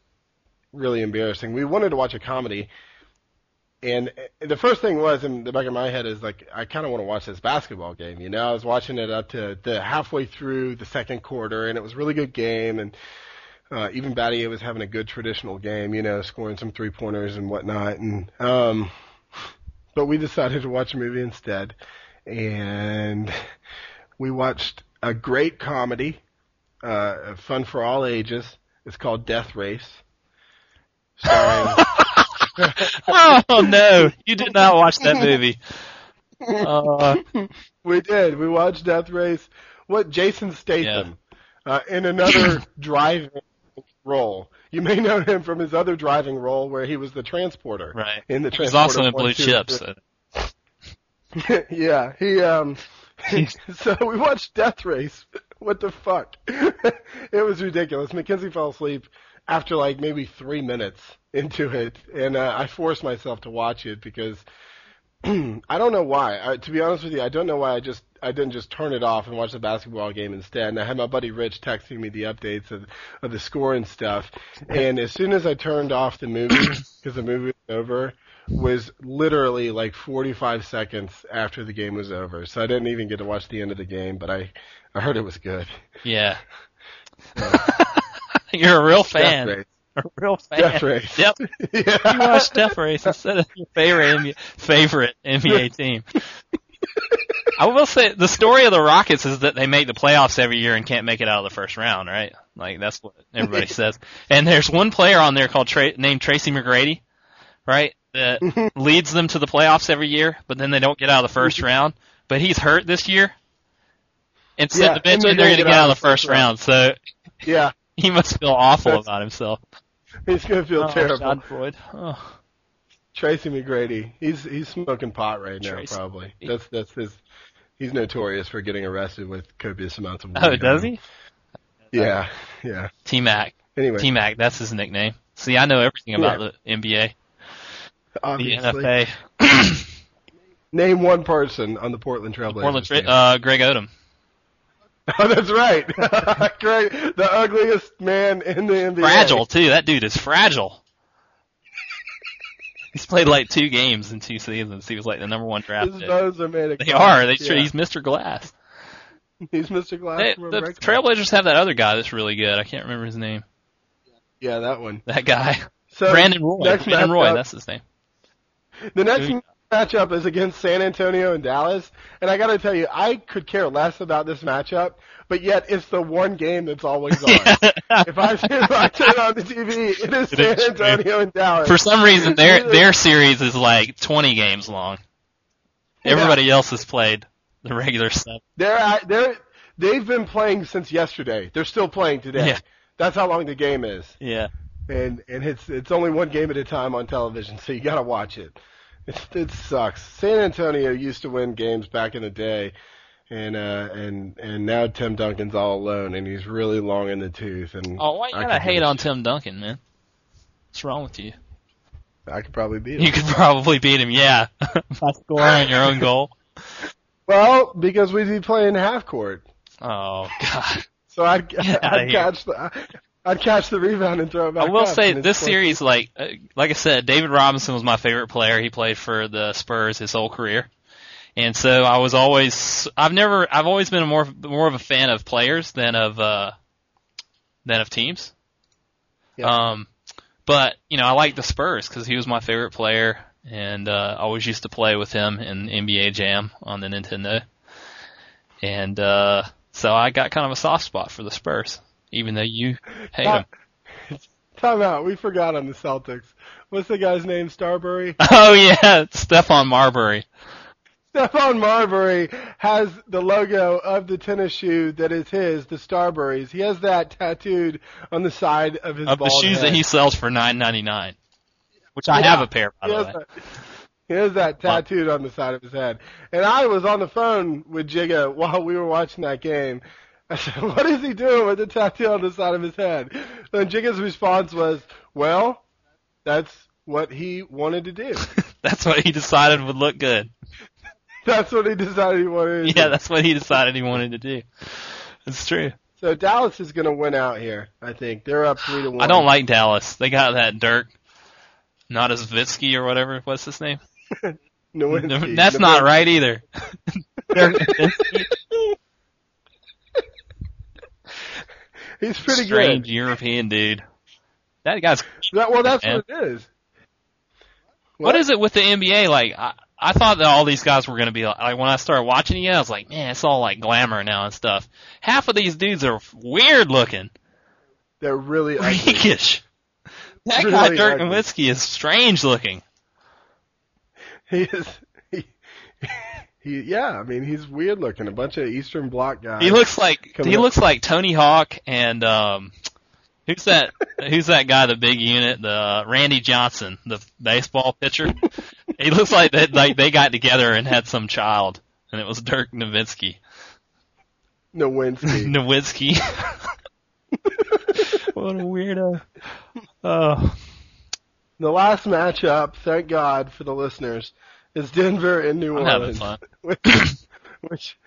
really embarrassing. We wanted to watch a comedy and the first thing was in the back of my head is like I kind of want to watch this basketball game. You know, I was watching it up to the halfway through the second quarter, and it was a really good game. And uh, even Battier was having a good traditional game. You know, scoring some three pointers and whatnot. And um, but we decided to watch a movie instead, and we watched a great comedy, uh, fun for all ages. It's called Death Race, starring. oh no, you did not watch that movie. Uh, we did. We watched Death Race. What Jason Statham yeah. uh, in another driving role. You may know him from his other driving role where he was the transporter. Right. In the He's transporter. also in Blue Chips. So. yeah, he um. so we watched Death Race. What the fuck? it was ridiculous. Mackenzie fell asleep after like maybe three minutes into it, and uh, I forced myself to watch it because I don't know why. I, to be honest with you, I don't know why I just I didn't just turn it off and watch the basketball game instead. And I had my buddy Rich texting me the updates of of the score and stuff. And as soon as I turned off the movie because the movie was over, was literally like 45 seconds after the game was over. So I didn't even get to watch the end of the game, but I I heard it was good. Yeah. You're a real fan. A real fan. Death Race. Yep. yeah. You watch Death Race instead of your favorite NBA, favorite NBA team. I will say the story of the Rockets is that they make the playoffs every year and can't make it out of the first round, right? Like that's what everybody says. And there's one player on there called Tra- named Tracy McGrady, right? That leads them to the playoffs every year, but then they don't get out of the first mm-hmm. round. But he's hurt this year. And set Yeah, the bench and they're going to get out of the first round. So Yeah, he must feel awful That's- about himself. he's gonna feel Oh, terrible. Schadenfreude. Oh. Tracy McGrady, he's he's smoking pot right now, Tracy. probably. That's that's his. He's notorious for getting arrested with copious amounts of weed. oh, does he? Yeah, yeah. T Mac. Anyway, T Mac, that's his nickname. See, I know everything about the NBA, Obviously. the NFA. name one person on the Portland Trailblazers. Portland, Tra- uh, Greg Oden. oh, that's right. Great, the ugliest man in the NBA. Fragile too. That dude is fragile. He's played like two games in two seasons. He was like the number one draft His bones are made of. They glass. are. They yeah. He's Mr. Glass. He's Mr. Glass. They, the. Trailblazers have that other guy that's really good. I can't remember his name. Yeah, that one. That guy, So Brandon Roy. Brandon Roy. matchup- That's his name. The next matchup is against San Antonio and Dallas, and I got to tell you, I could care less about this matchup, but yet it's the one game that's always on. if I if I turn on the TV, it is It San is. Antonio and Dallas. For some reason, their their series is like 20 games long. Everybody else has played the regular stuff. They're they're they've been playing since yesterday. They're still playing today. Yeah. That's how long the game is, Yeah. and and it's it's only one game at a time on television, so you got to watch it. It it sucks. San Antonio used to win games back in the day, and uh and and now Tim Duncan's all alone, and he's really long in the tooth. And Oh, why you I gotta could hate on shit. Tim Duncan, man? What's wrong with you? I could probably beat him. You could probably beat him, yeah, by scoring your own goal. Well, because we'd be playing half court, Oh God. so I'd I'd here. catch the I'd catch the rebound and throw it back. I will up, say this series, like uh, like I said, David Robinson was my favorite player. He played for the Spurs his whole career, and so I was always I've never I've always been a more more of a fan of players than of uh than of teams. Yeah. Um, but you know, I like the Spurs because he was my favorite player, and uh, I always used to play with him in NBA Jam on the Nintendo, and uh, so I got kind of a soft spot for the Spurs, even though you hate them. Time out. We forgot on the Celtics. What's the guy's name? Starbury. Oh yeah, Stephon Marbury. Stephon Marbury has the logo of the tennis shoe that is his, the Starburys. He has that tattooed on the side of his of the shoes head. that he sells for nine ninety nine, which I Yeah, have a pair by he the way. that, he has that tattooed on the side of his head. And I was on the phone with Jigga while we were watching that game. I said, what is he doing with the tattoo on the side of his head? And Jigga's response was, well, that's what he wanted to do. That's what he decided would look good. That's what he decided he wanted to Yeah, that's what he decided he wanted to do. It's true. So Dallas is going to win out here, I think. They're up 3 to 1. I don't like Dallas. They got that Dirk, not as Vitsky or whatever. What's his name? Nowinski. That's not right either. Dirk Nowitzki. He's pretty Strange good. European dude. That guy's. That, well, that's Man. what it is. What is it with the NBA? Like, I, I thought that all these guys were going to be like, like, when I started watching it, I was like, man, it's all like glamour now and stuff. Half of these dudes are weird looking, They're really ugly. freakish. That guy Really Dirk ugly. Nowitzki is strange looking. He is. He, yeah, I mean, he's weird looking. A bunch of Eastern Bloc guys. He looks like he up. looks like Tony Hawk and um who's that who's that guy the big unit the uh, Randy Johnson the baseball pitcher he looks like that like they got together and had some child and it was Dirk Nowitzki Nowinski. Nowitzki what a weirdo oh the last matchup, thank God for the listeners, is Denver and New I'm Orleans. fun which, which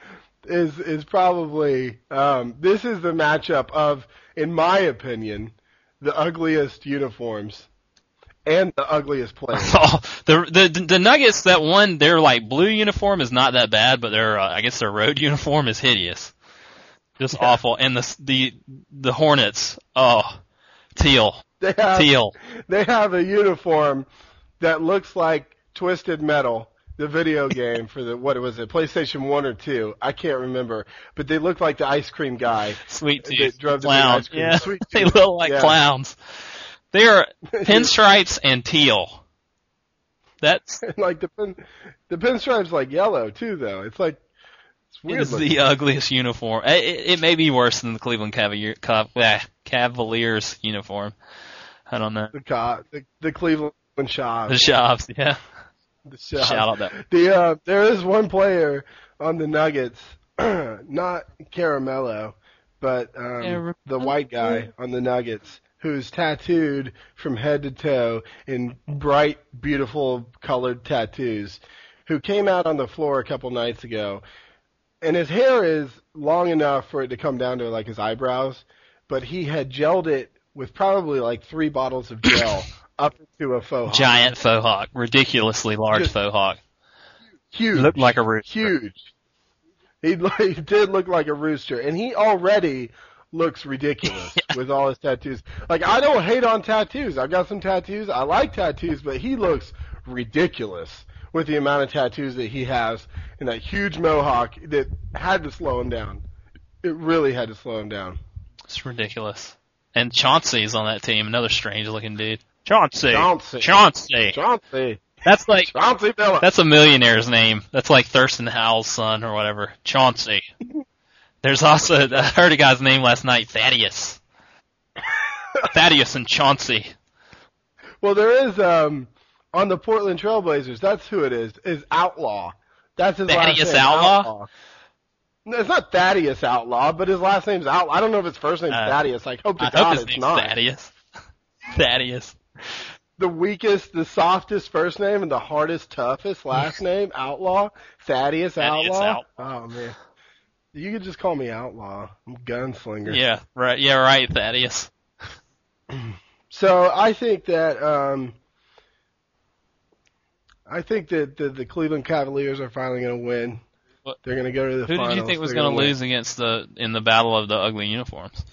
is is probably um, this is the matchup of, in my opinion, the ugliest uniforms and the ugliest players. Oh, the the the Nuggets that one their like blue uniform is not that bad, but their uh, I guess their road uniform is hideous, just Yeah. awful. And the the the Hornets, oh, teal, They have teal. they have a uniform that looks like Twisted Metal, the video game for the what was it, PlayStation One or Two? I can't remember, but they look like the ice cream guy. Sweet They tooth, drove the big ice cream. Yeah, Sweet they look like Yeah. clowns. They are pinstripes and teal. That's like the pin, the pinstripes like yellow too, though. It's like it's weird. is looking. the ugliest uniform. It, it, it may be worse than the Cleveland Cavalier, Cav, eh, Cavaliers uniform. I don't know. the, co- the the Cleveland Shops. The shops, yeah. The Shops. Shout out that. The uh, there is one player on the Nuggets, not Caramello, but um, Caramello. the white guy on the Nuggets who's tattooed from head to toe in bright, beautiful colored tattoos, who came out on the floor a couple nights ago, and his hair is long enough for it to come down to like his eyebrows, but he had gelled it with probably like three bottles of gel up into a faux hawk. Giant faux hawk, ridiculously large Just- faux hawk. huge, Looked like a rooster. huge. He, he did look like a rooster, and he already looks ridiculous with all his tattoos. Like I don't hate on tattoos. I've got some tattoos. I like tattoos, but he looks ridiculous with the amount of tattoos that he has and that huge mohawk that had to slow him down. It really had to slow him down. It's ridiculous. And Chauncey's on that team, another strange looking dude. Chauncey. Chauncey. Chauncey. Chauncey, That's like Chauncey that's a millionaire's name. That's like Thurston Howell's son or whatever. Chauncey. There's also I heard a guy's name last night, Thaddeus. Thaddeus and Chauncey. Well, there is um on the Portland Trailblazers. That's who it is. Is Outlaw. That's his Thaddeus last name. Outlaw? No, it's not Thaddeus Outlaw, but his last name's Outlaw. I don't know if his first name's Uh, Thaddeus. I hope to I God hope his it's name's not. Thaddeus. Thaddeus. The weakest, the softest first name, and the hardest, toughest last name, Outlaw. Thaddeus, Thaddeus Outlaw. Outlaw. Oh man, you could just call me Outlaw. I'm gunslinger. Yeah, right. Yeah, right. Thaddeus. So I think that um, I think that the, the Cleveland Cavaliers are finally going to win. What- They're going to go to the Who finals. did you think was going to lose against the in the battle of the ugly uniforms?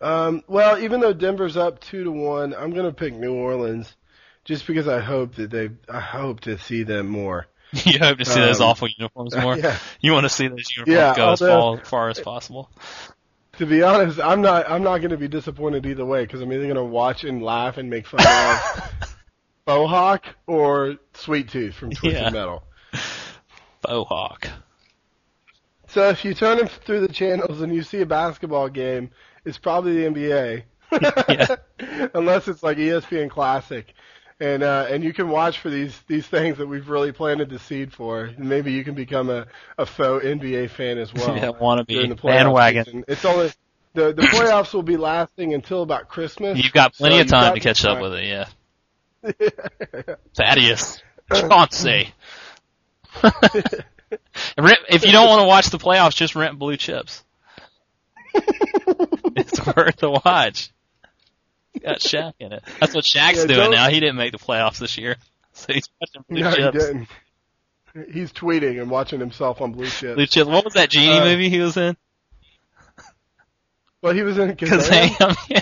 Um, well, even though Denver's up two to one, I'm gonna pick New Orleans, just because I hope that they, I hope to see them more. you hope to see those Um, awful uniforms more. Yeah. You want to see those uniforms Yeah, go as although- far, far as possible. To be honest, I'm not, I'm not gonna be disappointed either way, because I'm either gonna watch and laugh and make fun of Bohawk or Sweet Tooth from Twisted Yeah. Metal. Bohawk. So if you turn them through the channels and you see a basketball game, it's probably the NBA. Unless it's like ESPN Classic. And uh, and you can watch for these these things that we've really planted the seed for. And maybe you can become a, a faux NBA fan as well. yeah, wanna be the bandwagon. season. It's only the the playoffs will be lasting until about Christmas. You've got plenty so of time to catch time. up with it. Yeah, Thaddeus, Chauncey. If you don't want to watch the playoffs, just rent Blue Chips. it's worth the watch. Got Shaq in it. That's what Shaq's Yeah, doing now. He didn't make the playoffs this year, so he's watching Blue no, he Chips. didn't. He's tweeting and watching himself on Blue Chips. Blue Chips. What was that genie Uh, movie he was in? Well, he was in Kazam. Kazam. Yeah.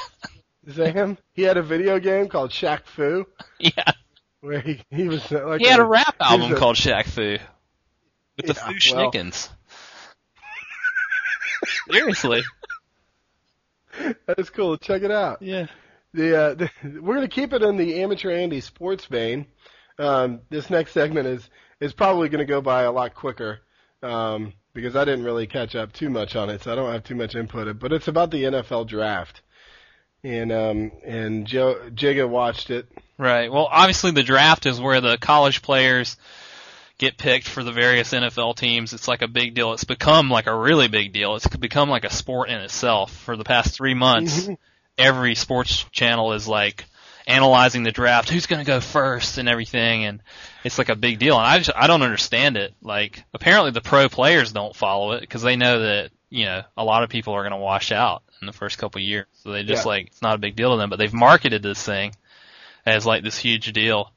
Kazam. He had a video game called Shaq Fu, yeah. where he he was like He had a rap album a- called Shaq Fu with the Yeah, Fu well. Seriously. That is cool. Check it out. Yeah. The, uh, the we're gonna keep it in the amateur Andy sports vein. Um, this next segment is is probably gonna go by a lot quicker um, because I didn't really catch up too much on it, so I don't have too much input. But it's about the NFL draft, and um, and Joe Jigga watched it. Right. Well, obviously the draft is where the college players get picked for the various NFL teams. It's like a big deal. It's become like a really big deal. It's become like a sport in itself. For the past three months, mm-hmm. every sports channel is like analyzing the draft, who's going to go first and everything, and it's like a big deal. And I just I don't understand it. Like apparently the pro players don't follow it because they know that you know a lot of people are going to wash out in the first couple of years, so they just Yeah. like it's not a big deal to them. But they've marketed this thing as like this huge deal.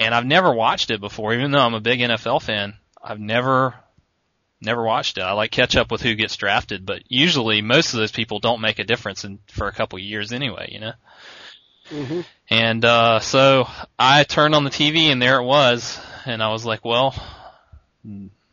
And I've never watched it before, even though I'm a big NFL fan. I've never, never watched it. I like catch up with who gets drafted, but usually most of those people don't make a difference in, for a couple years anyway, you know? hmm And, uh, so I turned on the TV and there it was. And I was like, well,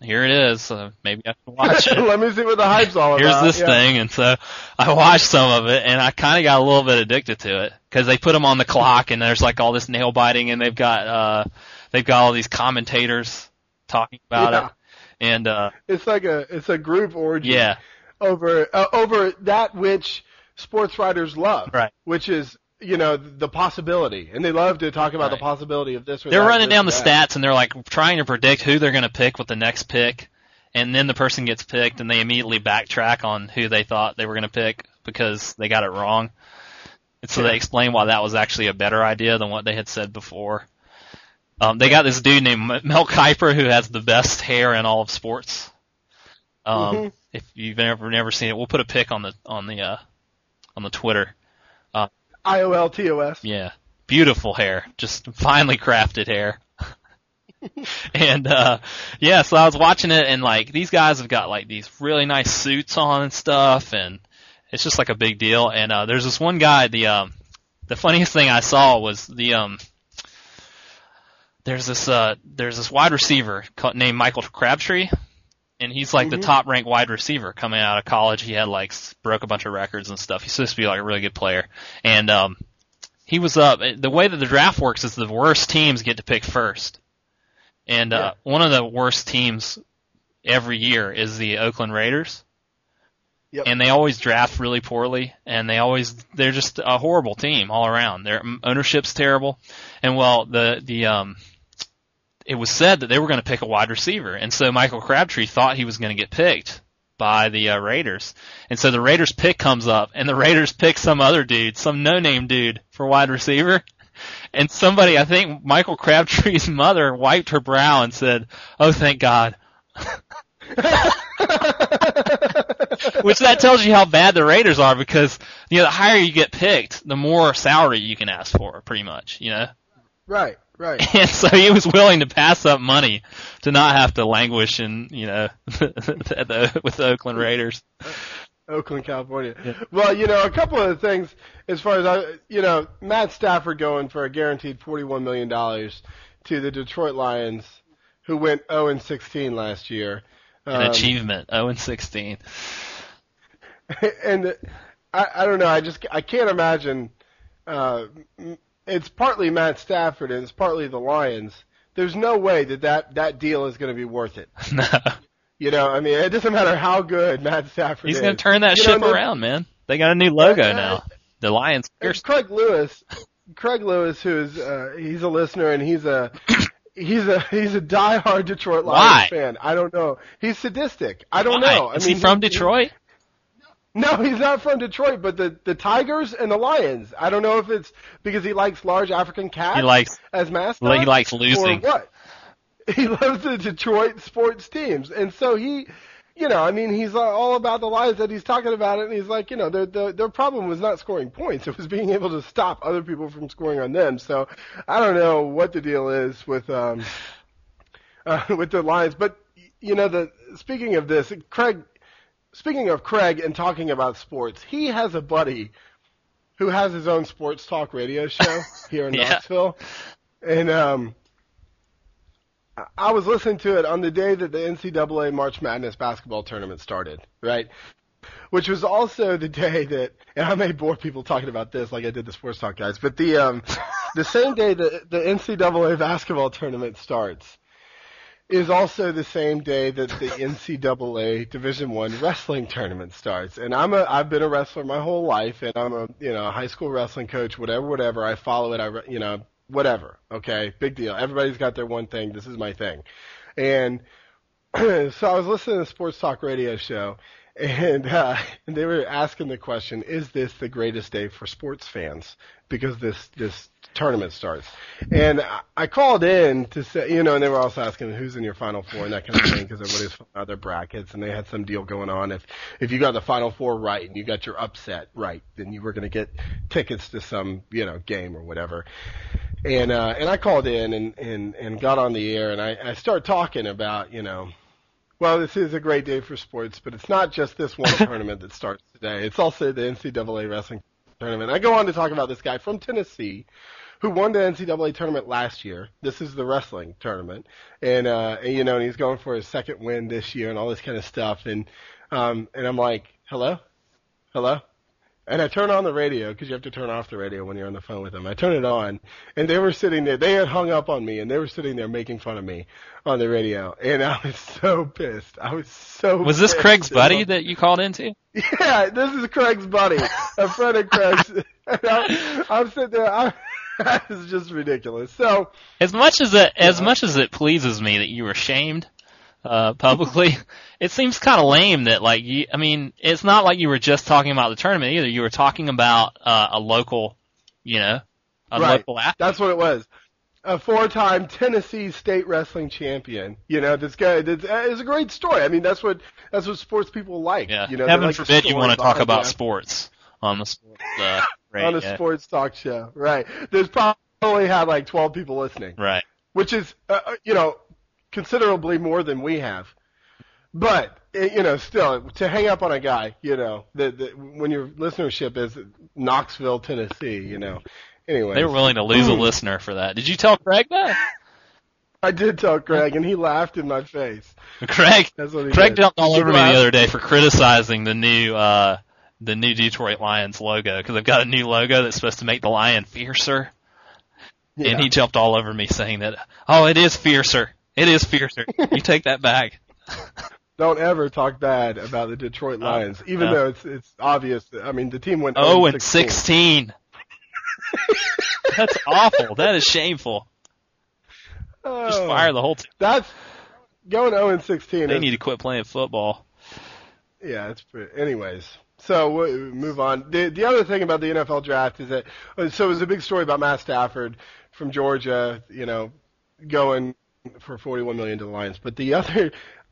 here it is. Uh, maybe I can watch it. Let me see what the hype's all Here's about. Here's this Yeah. thing, and so I watched some of it, and I kind of got a little bit addicted to it because they put them on the clock, and there's like all this nail biting, and they've got uh they've got all these commentators talking about Yeah. it, and uh It's like a it's a group orgy. yeah, over uh, over that which sports writers love, Right. Which is you know the possibility, and they love to talk about the possibility of this. Or that. they're that, running this down the that. stats, and they're like trying to predict who they're going to pick with the next pick, and then the person gets picked, and they immediately backtrack on who they thought they were going to pick because they got it wrong. And so Yeah. they explain why that was actually a better idea than what they had said before. Um, they got this dude named Mel Kiper who has the best hair in all of sports. Um, Mhm. If you've never never seen it, we'll put a pic on the on the uh, on the Twitter. IOLTOS. Yeah. Beautiful hair. Just finely crafted hair. and uh yeah, so I was watching it and like these guys have got like these really nice suits on and stuff and it's just like a big deal. And uh there's this one guy, the um the funniest thing I saw was the um there's this uh there's this wide receiver called, named Michael Crabtree and he's like the Mhm. top ranked wide receiver coming out of college. He had like broke a bunch of records and stuff. He's supposed to be like a really good player. And um he was up. The way that the draft works is the worst teams get to pick first. And uh one of the worst teams every year is the Oakland Raiders. Yep. And they always draft really poorly and they always they're just a horrible team all around. Their ownership's terrible. And well, the the um it was said that they were going to pick a wide receiver, and so Michael Crabtree thought he was going to get picked by the uh, Raiders, and so the Raiders pick comes up, and the Raiders pick some other dude, some no-name dude for wide receiver, and somebody, I think Michael Crabtree's mother, wiped her brow and said, "Oh, thank God." Which that tells you how bad the Raiders are because you know the higher you get picked, the more salary you can ask for, pretty much. You know. right, right. And so he was willing to pass up money to not have to languish in, you know, the, with the Oakland Raiders. Oakland, California. Yeah. Well, you know, a couple of things as far as I, you know, Matt Stafford going for a guaranteed forty-one million dollars to the Detroit Lions, who went 0 and 16 last year. An um, achievement, 0 and 16. And I, I don't know. I just I can't imagine. Uh, it's partly Matt Stafford and it's partly the Lions. There's no way that that, that deal is going to be worth it. No. You know, I mean, it doesn't matter how good Matt Stafford He's is. He's going to turn that you ship know, around, man. They got a new logo uh, now. The Lions. Craig Lewis, Craig Lewis, who's uh, he's a listener and he's a he's a he's a diehard Detroit Lions Why? fan. I don't know. He's sadistic. I don't Why? know. I Is mean, he from he, Detroit? No, he's not from Detroit, but the the Tigers and the Lions. I don't know if it's because he likes large African cats He likes as mascots. he likes losing. Or what? He loves the Detroit sports teams, and so he, you know, I mean, he's all about the Lions that he's talking about it, and he's like, you know, their their their problem was not scoring points; it was being able to stop other people from scoring on them. So I don't know what the deal is with um uh, with the Lions, but you know, the speaking of this, Craig. Speaking of Craig and talking about sports, he has a buddy who has his own sports talk radio show here in Yeah. Knoxville, and um, I- was listening to it on the day that the NCAA March Madness basketball tournament started, right? Which was also the day that, and I may bore people talking about this like I did the sports talk guys, but the um, the same day that the NCAA basketball tournament starts is also the same day that the NCAA Division One wrestling tournament starts. And I'm a I've been a wrestler my whole life, and I'm a you know high school wrestling coach, whatever, whatever. I follow it. I you know whatever. Okay, big deal. Everybody's got their one thing. This is my thing. And so I was listening to the sports talk radio show, and uh, and they were asking the question: Is this the greatest day for sports fans? Because this this tournament starts. And I- called in to say, you know, and they were also asking who's in your final four and that kind of thing because everybody's their brackets and they had some deal going on. If if you got the final four right and you got your upset right, then you were going to get tickets to some you know game or whatever. And uh, and I called in and and and got on the air and I I started talking about you know. Well, this is a great day for sports, but it's not just this one tournament that starts today. It's also the NCAA wrestling tournament. I go on to talk about this guy from Tennessee who won the NCAA tournament last year. This is the wrestling tournament, and uh, and, you know, and he's going for his second win this year, and all this kind of stuff. And um, and I'm like, hello, hello. And I turn on the radio because you have to turn off the radio when you're on the phone with them. I turn it on, and they were sitting there. They had hung up on me, and they were sitting there making fun of me on the radio. And I was so pissed. I was so. Was this. Craig's buddy that you called into? Yeah, this is Craig's buddy, a friend of Craig's. I'm, I'm sitting there. I'm, it's just ridiculous. So As much as it as much as it pleases me that you were shamed uh, publicly, it seems kind of lame that like you. I mean, it's not like you were just talking about the tournament either. You were talking about uh, a local, you know, a Right. local athlete. that's what it was. A four-time Tennessee state wrestling champion. You know, this guy. This is a great story. I mean, that's what that's what sports people like. Yeah. You know, Heaven like forbid you want to talk about the- sports on the sports uh, on a radio. sports talk show. Right. There's probably had like 12 people listening. Right. which is uh, uh, you know considerably more than we have. But eh, you know, still to hang up on a guy, you know, that that when your listenership is Knoxville, Tennessee, you know. Anyway, They were willing to lose a listener for that. Did you tell Craig that? I did tell Craig, and he laughed in my face. Craig That's what he Craig did. jumped all over me the other day for criticizing the new uh the new Detroit Lions logo because they've got a new logo that's supposed to make the lion fiercer, Yeah. and he jumped all over me saying that oh it is fiercer, it is fiercer. you take that back. Don't ever talk bad about the Detroit Lions, even no. though it's it's obvious. That, I mean, the team went Oh, and sixteen. That's awful. That is shameful. Just Oh, fire the whole team. That's going 0 and 16. They is- need to quit playing football. Yeah, it's pretty, anyways. So we move on. The the other thing about the NFL draft is that uh, so it was a big story about Matt Stafford from Georgia, you know, going for 41 million to the Lions. But the other,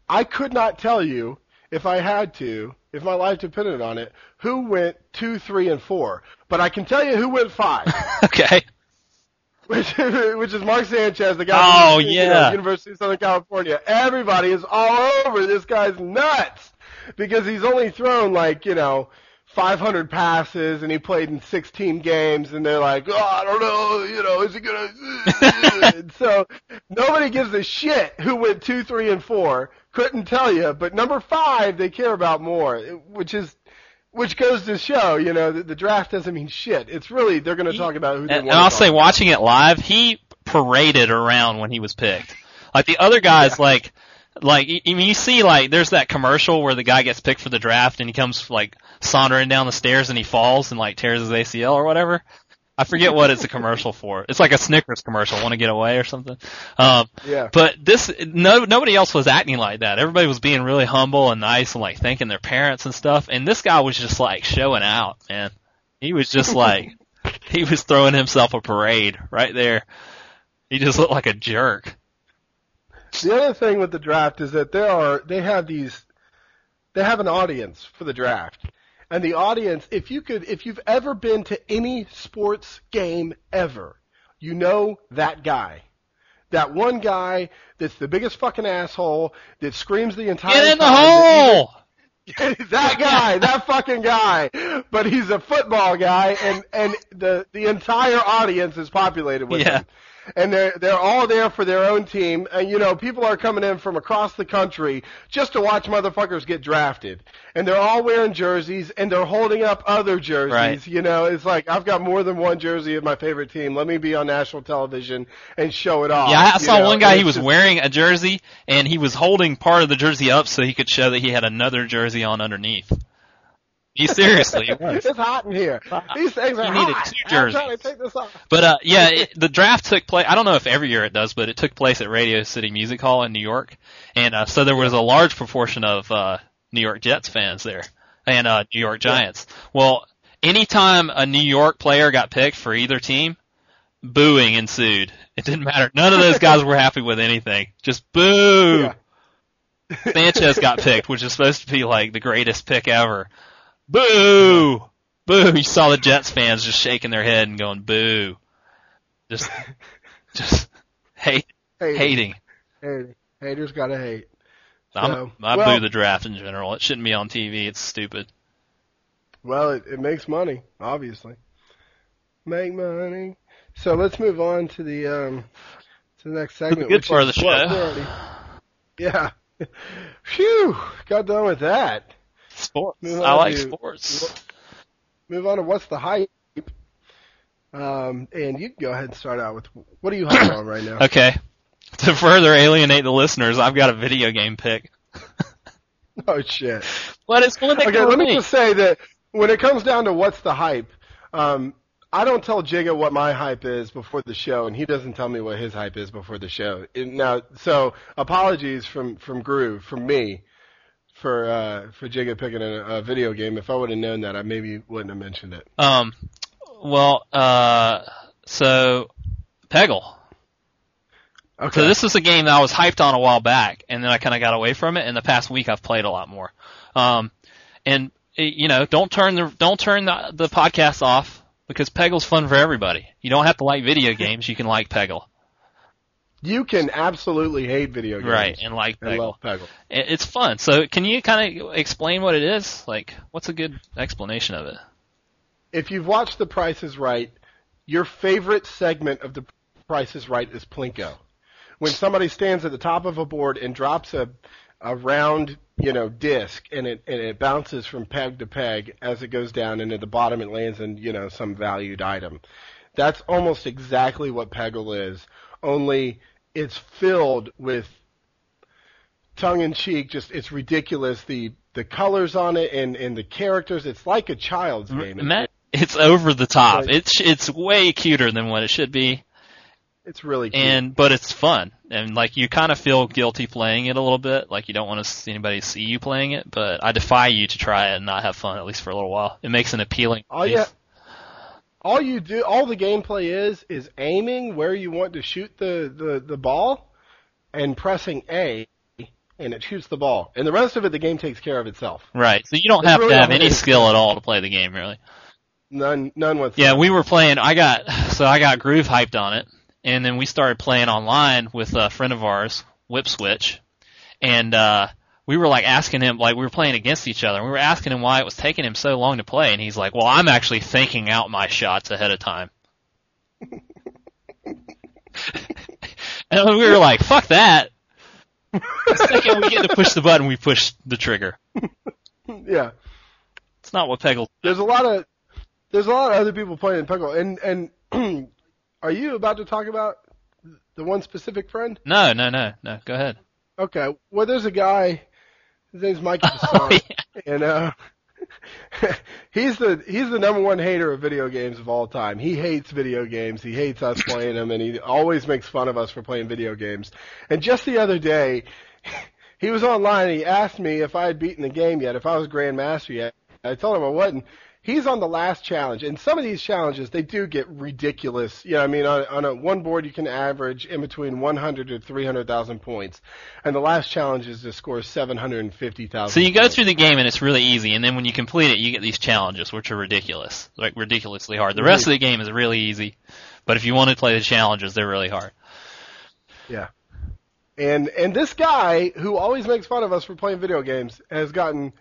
I could not tell you if I had to, if my life depended on it, who went two, three, and four. But I can tell you who went five, okay. which which is Mark Sanchez, the guy Oh, from you know, yeah. University of Southern California. Everybody is all over this guy's nuts. because he's only thrown like you know 500 passes and he played in 16 games and they're like, oh, I don't know, you know, is he gonna? so nobody gives a shit who went two, three, and four. Couldn't tell you, but number five they care about more, which is. Which goes to show, you know, that the draft doesn't mean shit. It's really they're going to talk about who they And, and I'll say, watching it live, he paraded around when he was picked. Like the other guys, like, like you, you see, like there's that commercial where the guy gets picked for the draft and he comes like sauntering down the stairs and he falls and like tears his ACL or whatever. I forget what it's a commercial for. It's like a Snickers commercial. Want to get away or something? Um, Yeah. but this, no, nobody else was acting like that. Everybody was being really humble and nice and like thanking their parents and stuff. And this guy was just like showing out, man. He was just like, he was throwing himself a parade right there. He just looked like a jerk. The other thing with the draft is that there are they have these they have an audience for the draft. And the audience, if you could if you've ever been to any sports game ever, you know that guy. That one guy that's the biggest fucking asshole that screams the entire Get in the hole! that guy, that fucking guy. But he's a football guy and and the the entire audience is populated with Yeah. him and they're they're all there for their own team. And you know, people are coming in from across the country just to watch motherfuckers get drafted. And they're all wearing jerseys and they're holding up other jerseys. Right. You know, it's like I've got more than one jersey of my favorite team. Let me be on national television and show it off. Yeah, I saw know? one guy. He was just- wearing a jersey and he was holding part of the jersey up so he could show that he had another jersey on underneath. He seriously it was. It's hot in here. These things are needed hot. two I'm trying to take this off. But uh, yeah, it, the draft took place. I don't know if every year it does, but it took place at Radio City Music Hall in New York, and uh, so there was a large proportion of uh, New York Jets fans there and uh, New York Giants. Well, anytime a New York player got picked for either team, booing ensued. It didn't matter. None of those guys were happy with anything. Just boo. Yeah. Sanchez got picked, which is supposed to be like the greatest pick ever. Boo! Boo! You saw the Jets fans just shaking their head and going boo. Just, just hate, Hey, hating. hey, haters gotta hate. I'm, So, I well- boo the draft in general. It shouldn't be on TV. It's stupid. Well, it, it makes money, obviously. Make money. So let's move on to the um to the next segment. The good which part of the what show. we're yeah. Phew! Got done with that. Sports. Move I on like to- sports. Move on to what's the hype. Um, and you can go ahead and start out with what are you hyped on right now? Okay. To further alienate the listeners, I've got a video game pick. Oh shit. But it's one that Okay, let me just say that when it comes down to what's the hype, um, I don't tell Jigga what my hype is before the show, and he doesn't tell me what his hype is before the show. And now, so apologies from from Groove, from me, for uh, for Jigga picking a, a video game. If I would have known that, I maybe wouldn't have mentioned it. Um, well, uh, so Peggle. Okay. So this is a game that I was hyped on a while back, and then I kind of got away from it. And the past week, I've played a lot more. Um, and you know, don't turn the don't turn the the podcast off because Peggle's fun for everybody. You don't have to like video games; you can like Peggle, you can absolutely hate video games, right? And like And Peggle. love Peggle. It's fun. So can you kind of explain what it is? Like, what's a good explanation of it? If you've watched The Price is Right, your favorite segment of The Price is Right is Plinko. When somebody stands at the top of a board and drops a a round, you know, disc and it and it bounces from peg to peg as it goes down and at the bottom it lands in, you know, some valued item. That's almost exactly what Peggle is, only it's filled with tongue in cheek, just it's ridiculous. The the colors on it and, and the characters, it's like a child's game. Matt, it's over the top. It's it's way cuter than what it should be. It's really cute. and but it's fun and like you kind of feel guilty playing it a little bit like you don't want to see anybody see you playing it but i defy you to try it and not have fun at least for a little while it makes an appealing all face. you all you do all the gameplay is is aiming where you want to shoot the, the, the ball and pressing A and it shoots the ball. And the rest of it the game takes care of itself. right so you don't It's have really to have any skill at all to play the game really None none whatsoever. yeah we were playing i got so i got groove hyped on it and then we started playing online with a friend of ours whip switch and uh we were like asking him, like we were playing against each other. And we were asking him why it was taking him so long to play, and he's like, "Well, I'm actually thinking out my shots ahead of time." and we were like, "Fuck that." The second we get to push the button, we push the trigger. Yeah. It's not what Peggle. There's a lot of there's a lot of other people playing in Peggle, and and are you about to talk about the one specific friend? No, no, no, no. Go ahead. Okay. Well, there's a guy. His name's Mike Oh, yeah. and uh, he's the he's the number one hater of video games of all time. He hates video games. He hates us playing them, and he always makes fun of us for playing video games. And just the other day, he was online. and He asked me if I had beaten the game yet, if I was Grandmaster yet. I told him I wasn't. He's on the last challenge, and some of these challenges they do get ridiculous. You know, I mean, on, on a one board you can average in between 100 to 300,000 points, and the last challenge is to score 750,000. So you go through the game and it's really easy, and then when you complete it, you get these challenges, which are ridiculous, like ridiculously hard. The rest of the game is really easy, but if you want to play the challenges, they're really hard. Yeah. And and this guy who always makes fun of us for playing video games has gotten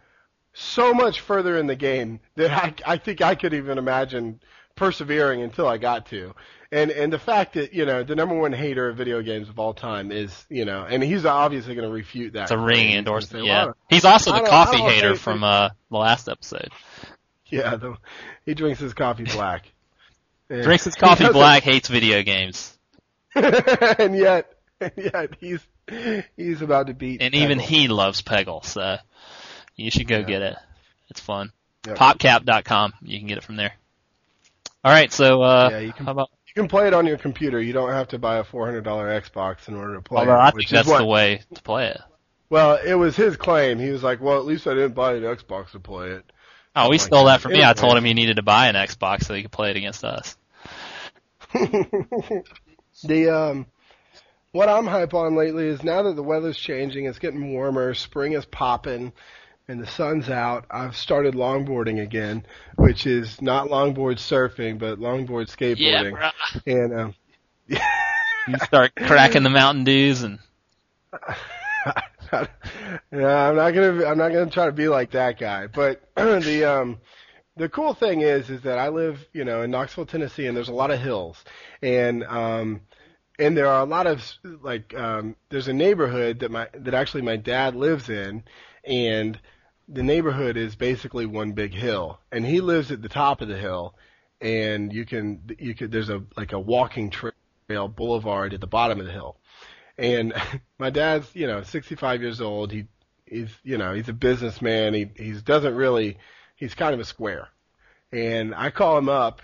so much further in the game that I I think I could even imagine persevering until I got to. And and the fact that, you know, the number one hater of video games of all time is, you know, and he's obviously going to refute that. It's a ringing endorsement. Yeah, "Well, he's also the coffee hater from uh, the last episode. yeah, the, he drinks his coffee black. Drinks his coffee black, hates video games, and yet and yet he's he's about to beat and even he loves Peggle. So you should go Yeah. get it. It's fun. Popcap.com. You can get it from there. All right, so uh, Yeah, you can- how about? You can play it on your computer. You don't have to buy a four hundred dollar Xbox in order to play Although it. I think that's what, the way to play it. Well, it was his claim. He was like, "Well, at least I didn't buy an Xbox to play it." Oh, he stole that. that from me. I told him he needed to buy an Xbox so he could play it against us. the um, what I'm hype on lately is now that the weather's changing, it's getting warmer, spring is popping, and the sun's out. I've started longboarding again, which is not longboard surfing, but longboard skateboarding. bruh. And um, You start cracking the Mountain Dews and yeah, I'm not gonna I'm not gonna try to be like that guy. But the um the cool thing is is that I live, you know, in Knoxville, Tennessee and there's a lot of hills. And um and there are a lot of like um there's a neighborhood that my that actually my dad lives in and the neighborhood is basically one big hill and he lives at the top of the hill and you can you could there's a like a walking trail boulevard at the bottom of the hill. And my dad's you know 65 years old. He he's you know he's a businessman. He he doesn't really he's kind of a square. And i call him up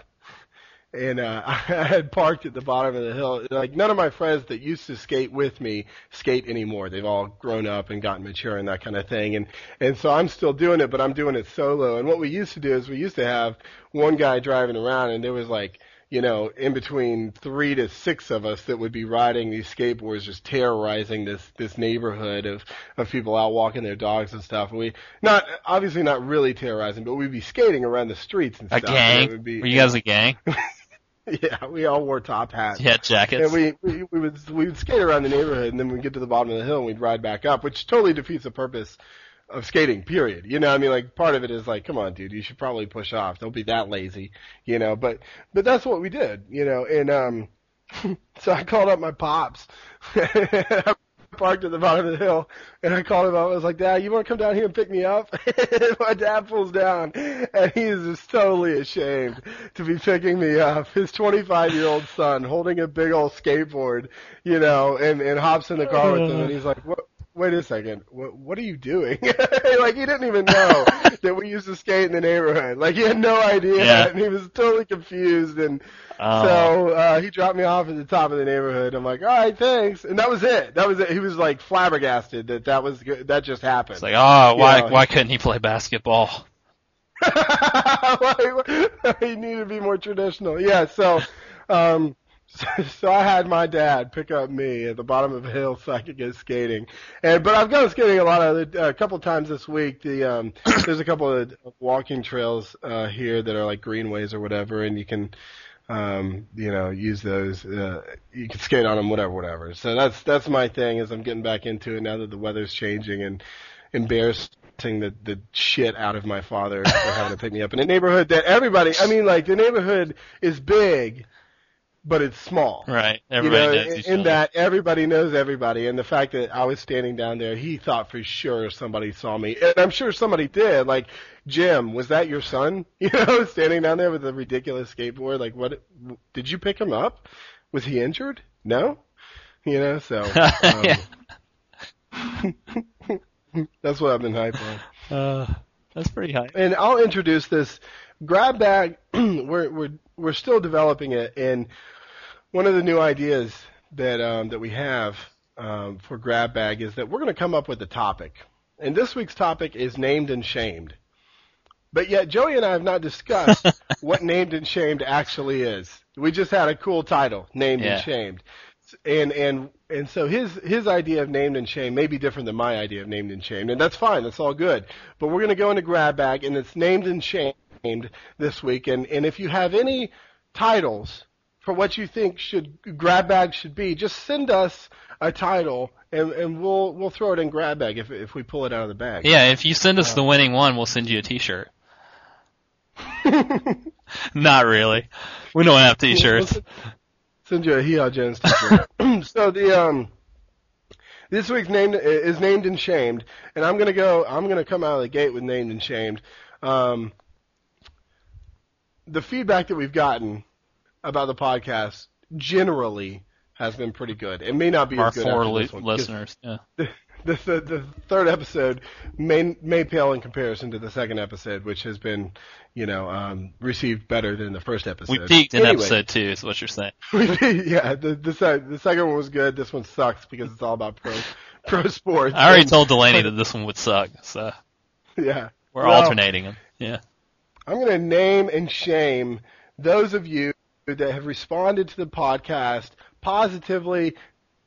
and uh i had parked at the bottom of the hill like none of my friends that used to skate with me skate anymore they've all grown up and gotten mature and that kind of thing and and so i'm still doing it but i'm doing it solo and what we used to do is we used to have one guy driving around and there was like you know, in between three to six of us that would be riding these skateboards, just terrorizing this this neighborhood of of people out walking their dogs and stuff. And we not obviously not really terrorizing, but we'd be skating around the streets and a stuff. it gang. be- Were you guys a gang? yeah, we all wore top hats. Yeah, jackets. And we, we we would we would skate around the neighborhood, and then we'd get to the bottom of the hill, and we'd ride back up, which totally defeats the purpose of skating. Period. You know, I mean, like part of it is like, come on, dude, you should probably push off. Don't be that lazy. You know, but but that's what we did. You know, and um, so I called up my pops. Parked at the bottom of the hill, and I called him up. I was like, Dad, you want to come down here and pick me up? my dad pulls down, and he is just totally ashamed to be picking me up. His 25 year old son holding a big old skateboard, you know, and and hops in the car with him, and he's like, what? Wait a second. What, what are you doing? like he didn't even know that we used to skate in the neighborhood. Like he had no idea, Yeah. and he was totally confused. And Oh. so uh, he dropped me off at the top of the neighborhood. I'm like, all right, thanks. And that was it. That was it. He was like flabbergasted that that was that just happened. It's like, oh, why Yeah. why couldn't he play basketball? He needed to be more traditional. Yeah. So, um, so, so I had my dad pick up me at the bottom of a hill so I could go skating. And but I've gone skating a lot of the, a couple times this week. The um, there's a couple of walking trails uh, here that are like greenways or whatever, and you can. Um, you know, use those. Uh, you can skate on them, whatever, whatever. So that's that's my thing. Is I'm getting back into it now that the weather's changing, and embarrassing the the shit out of my father for having to pick me up in a neighborhood that everybody. I mean, like the neighborhood is big, but it's small. Right. You Everybody know, knows in, in that everybody knows everybody, and the fact that I was standing down there, he thought for sure somebody saw me, and I'm sure somebody did. Like, Jim, was that your son? You know, standing down there with a ridiculous skateboard. Like, what? Did you pick him up? Was he injured? No. You know, so um, that's what I've been hyped on. Uh, that's pretty high. And I'll introduce this grab bag. we're we're we're still developing it, and one of the new ideas that um, that we have um, for grab bag is that we're going to come up with a topic, and this week's topic is named and shamed. But yet, Joey and I have not discussed what named and shamed actually is. We just had a cool title, named Yeah. and shamed, and and and so his his idea of named and shamed may be different than my idea of named and shamed, and that's fine. That's all good. But we're going to go into grab bag, and it's named and shamed this week. And and if you have any titles for what you think should grab bag should be, just send us a title, and and we'll we'll throw it in grab bag if if we pull it out of the bag. Yeah, if you send us the winning one, we'll send you a T-shirt. Not really. We don't have T-shirts. Send you a Hee Jones t-shirt. so the um, this week's name is named and shamed, and I'm gonna go. I'm gonna come out of the gate with named and shamed. Um, the feedback that we've gotten about the podcast generally has been pretty good. It may not be Our as good four li- this listeners. Yeah. the, the, the, the third episode may may pale in comparison to the second episode, which has been, you know, um, received better than the first episode. We peaked in Anyway. episode two, is what you're saying. yeah, the the, the second one was good. This one sucks because it's all about pro pro sports. I already And- told Delaney that this one would suck, so Yeah, we're Well, alternating them. Yeah. I'm going to name and shame those of you that have responded to the podcast positively,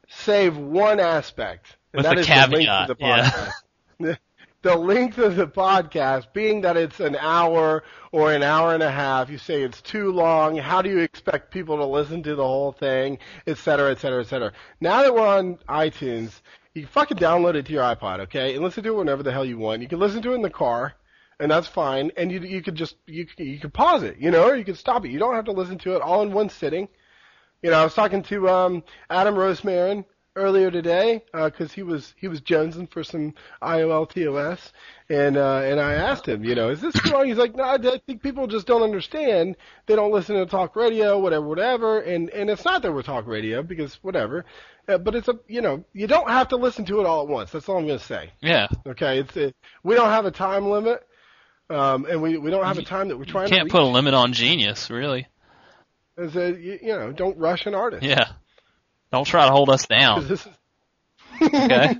save one aspect, and With that the is the length of the yeah. podcast. the length of the podcast being that it's an hour or an hour and a half. You say it's too long. How do you expect people to listen to the whole thing, et cetera, et cetera, et cetera? Now that we're on iTunes, you can fucking download it to your iPod, okay, and listen to it whenever the hell you want. You can listen to it in the car, and that's fine. And you you could just you you could pause it, you know, or you could stop it. You don't have to listen to it all in one sitting. You know, I was talking to um, Adam Rosemarin earlier today because he was he was jonesing for some IOL TOS, and uh, and I asked him, you know, is this wrong? He's like, no, I I think people just don't understand. They don't listen to talk radio, whatever, whatever. And and it's not that we're talk radio because whatever, uh, but it's a you know you don't have to listen to it all at once. That's all I'm going to say. Yeah. Okay, it's it, we don't have a time limit, um, and we we don't have a time that we're trying You Can't to put a limit on genius, really. As a, you, you know, don't rush an artist. Yeah. Don't try to hold us down. is Okay.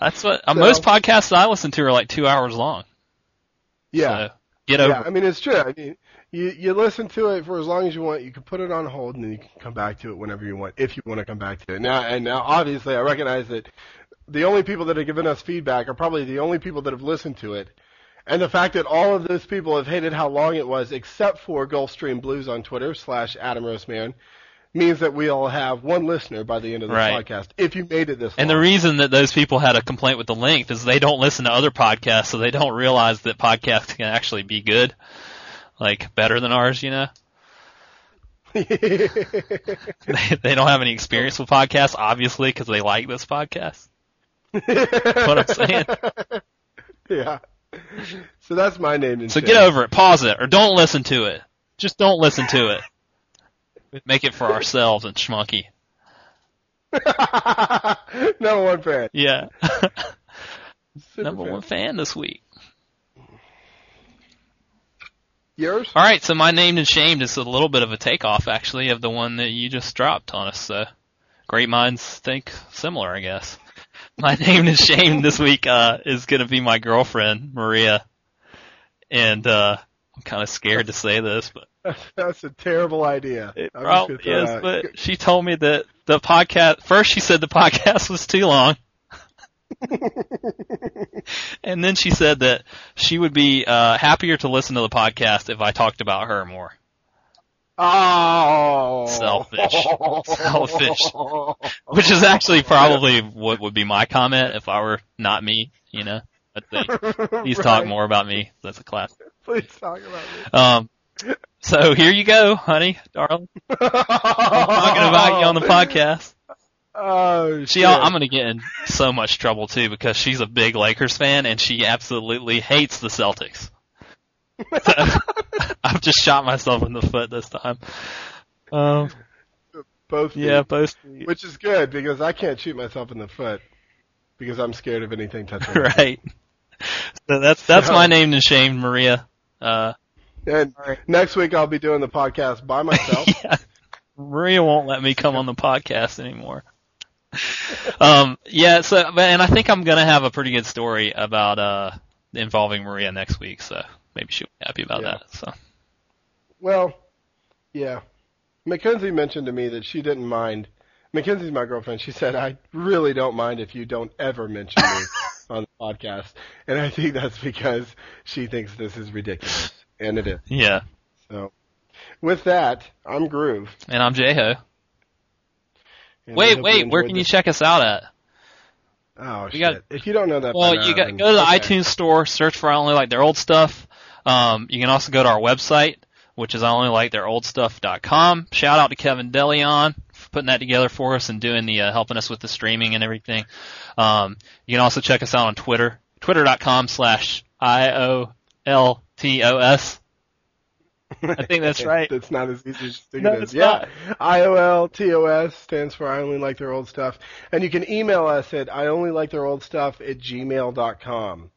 That's what uh, So- most podcasts I listen to are like two hours long. yeah. So get over. Yeah, I mean it's true. I mean, you you listen to it for as long as you want. You can put it on hold, and then you can come back to it whenever you want, if you want to come back to it. Now, and now, obviously, I recognize that the only people that have given us feedback are probably the only people that have listened to it, and the fact that all of those people have hated how long it was, except for Gulfstream Blues on Twitter slash Adam Roseman, means that we'll have one listener by the end of the Right. podcast if you made it this And the reason that those people had a complaint with the length is they don't listen to other podcasts, so they don't realize that podcasts can actually be good, like better than ours. You know, they, they don't have any experience with podcasts, obviously, because they like this podcast. what I'm saying. yeah. So that's my name. and So shame. get over it, pause it, or don't listen to it. Just don't listen to it. Make it for ourselves and schmucky. Number one fan. Yeah. Number fan. one fan this week. Yours? All right, so my named and shamed is a little bit of a takeoff, actually, of the one that you just dropped on us. So great minds think similar, I guess. My name and shamed this week uh, is going to be my girlfriend Maria, and uh, I'm kind of scared to say this, but That's, a terrible idea. it I'm probably gonna is. that- But she told me that the podcast first she said the podcast was too long. and then she said that she would be uh, happier to listen to the podcast if I talked about her more. Oh, Selfish. Selfish. Which is actually probably what would be my comment if I were not me, you know. I'd say, please talk more about me. That's a class. Please talk about me. Um, so here you go, honey, darling. I'm Talking about you on the podcast. Oh, She, shit. I'm going to get in so much trouble too because she's a big Lakers fan and she absolutely hates the Celtics. So, I've just shot myself in the foot this time. Um, both. yeah, feet. both. which is good because I can't shoot myself in the foot because I'm scared of anything touching. right. So that's that's So- my name and shame, Maria. Uh, And next week I'll be doing the podcast by myself. yeah, Maria won't let me come on the podcast anymore. Um, yeah. So, and I think I'm gonna have a pretty good story about uh involving Maria next week. So maybe she'll be happy about Yeah. that. So Well, yeah. Mackenzie mentioned to me that she didn't mind. Mackenzie's my girlfriend. She said, I really don't mind if you don't ever mention me on the podcast. And I think that's because she thinks this is ridiculous. And it is. yeah. So, with that, I'm Groove. And I'm Jeho. and Wait, wait. Where can you check us out at? Oh, We shit. got- if you don't know that by Well, you got go to the okay. iTunes store, search for I only like their old stuff. Um, you can also go to our website, which is I only like their old stuff.com. Shout out to Kevin Delion for putting that together for us and doing the uh, helping us with the streaming and everything. Um, you can also check us out on Twitter, twitter.com slash i o l t o s. I think that's right. That's not as easy as you think No, it is. it's yeah. IOLTOS stands for I only like their old stuff. And you can email us at I only like their old stuff at gmail.com.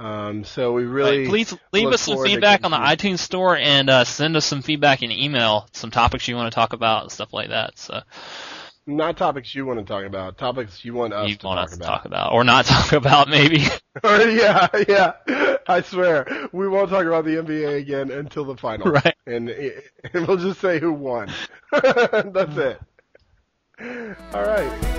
Um, so we really Right, Please leave us some feedback on the getting iTunes store and uh, send us some feedback in email, some topics you want to talk about and stuff like that. So not topics you want to talk about, topics you want us you to want talk us to about. talk about or not talk about maybe. yeah, yeah. I swear we won't talk about the NBA again until the final. Right. And, and we'll just say who won. That's it. All right.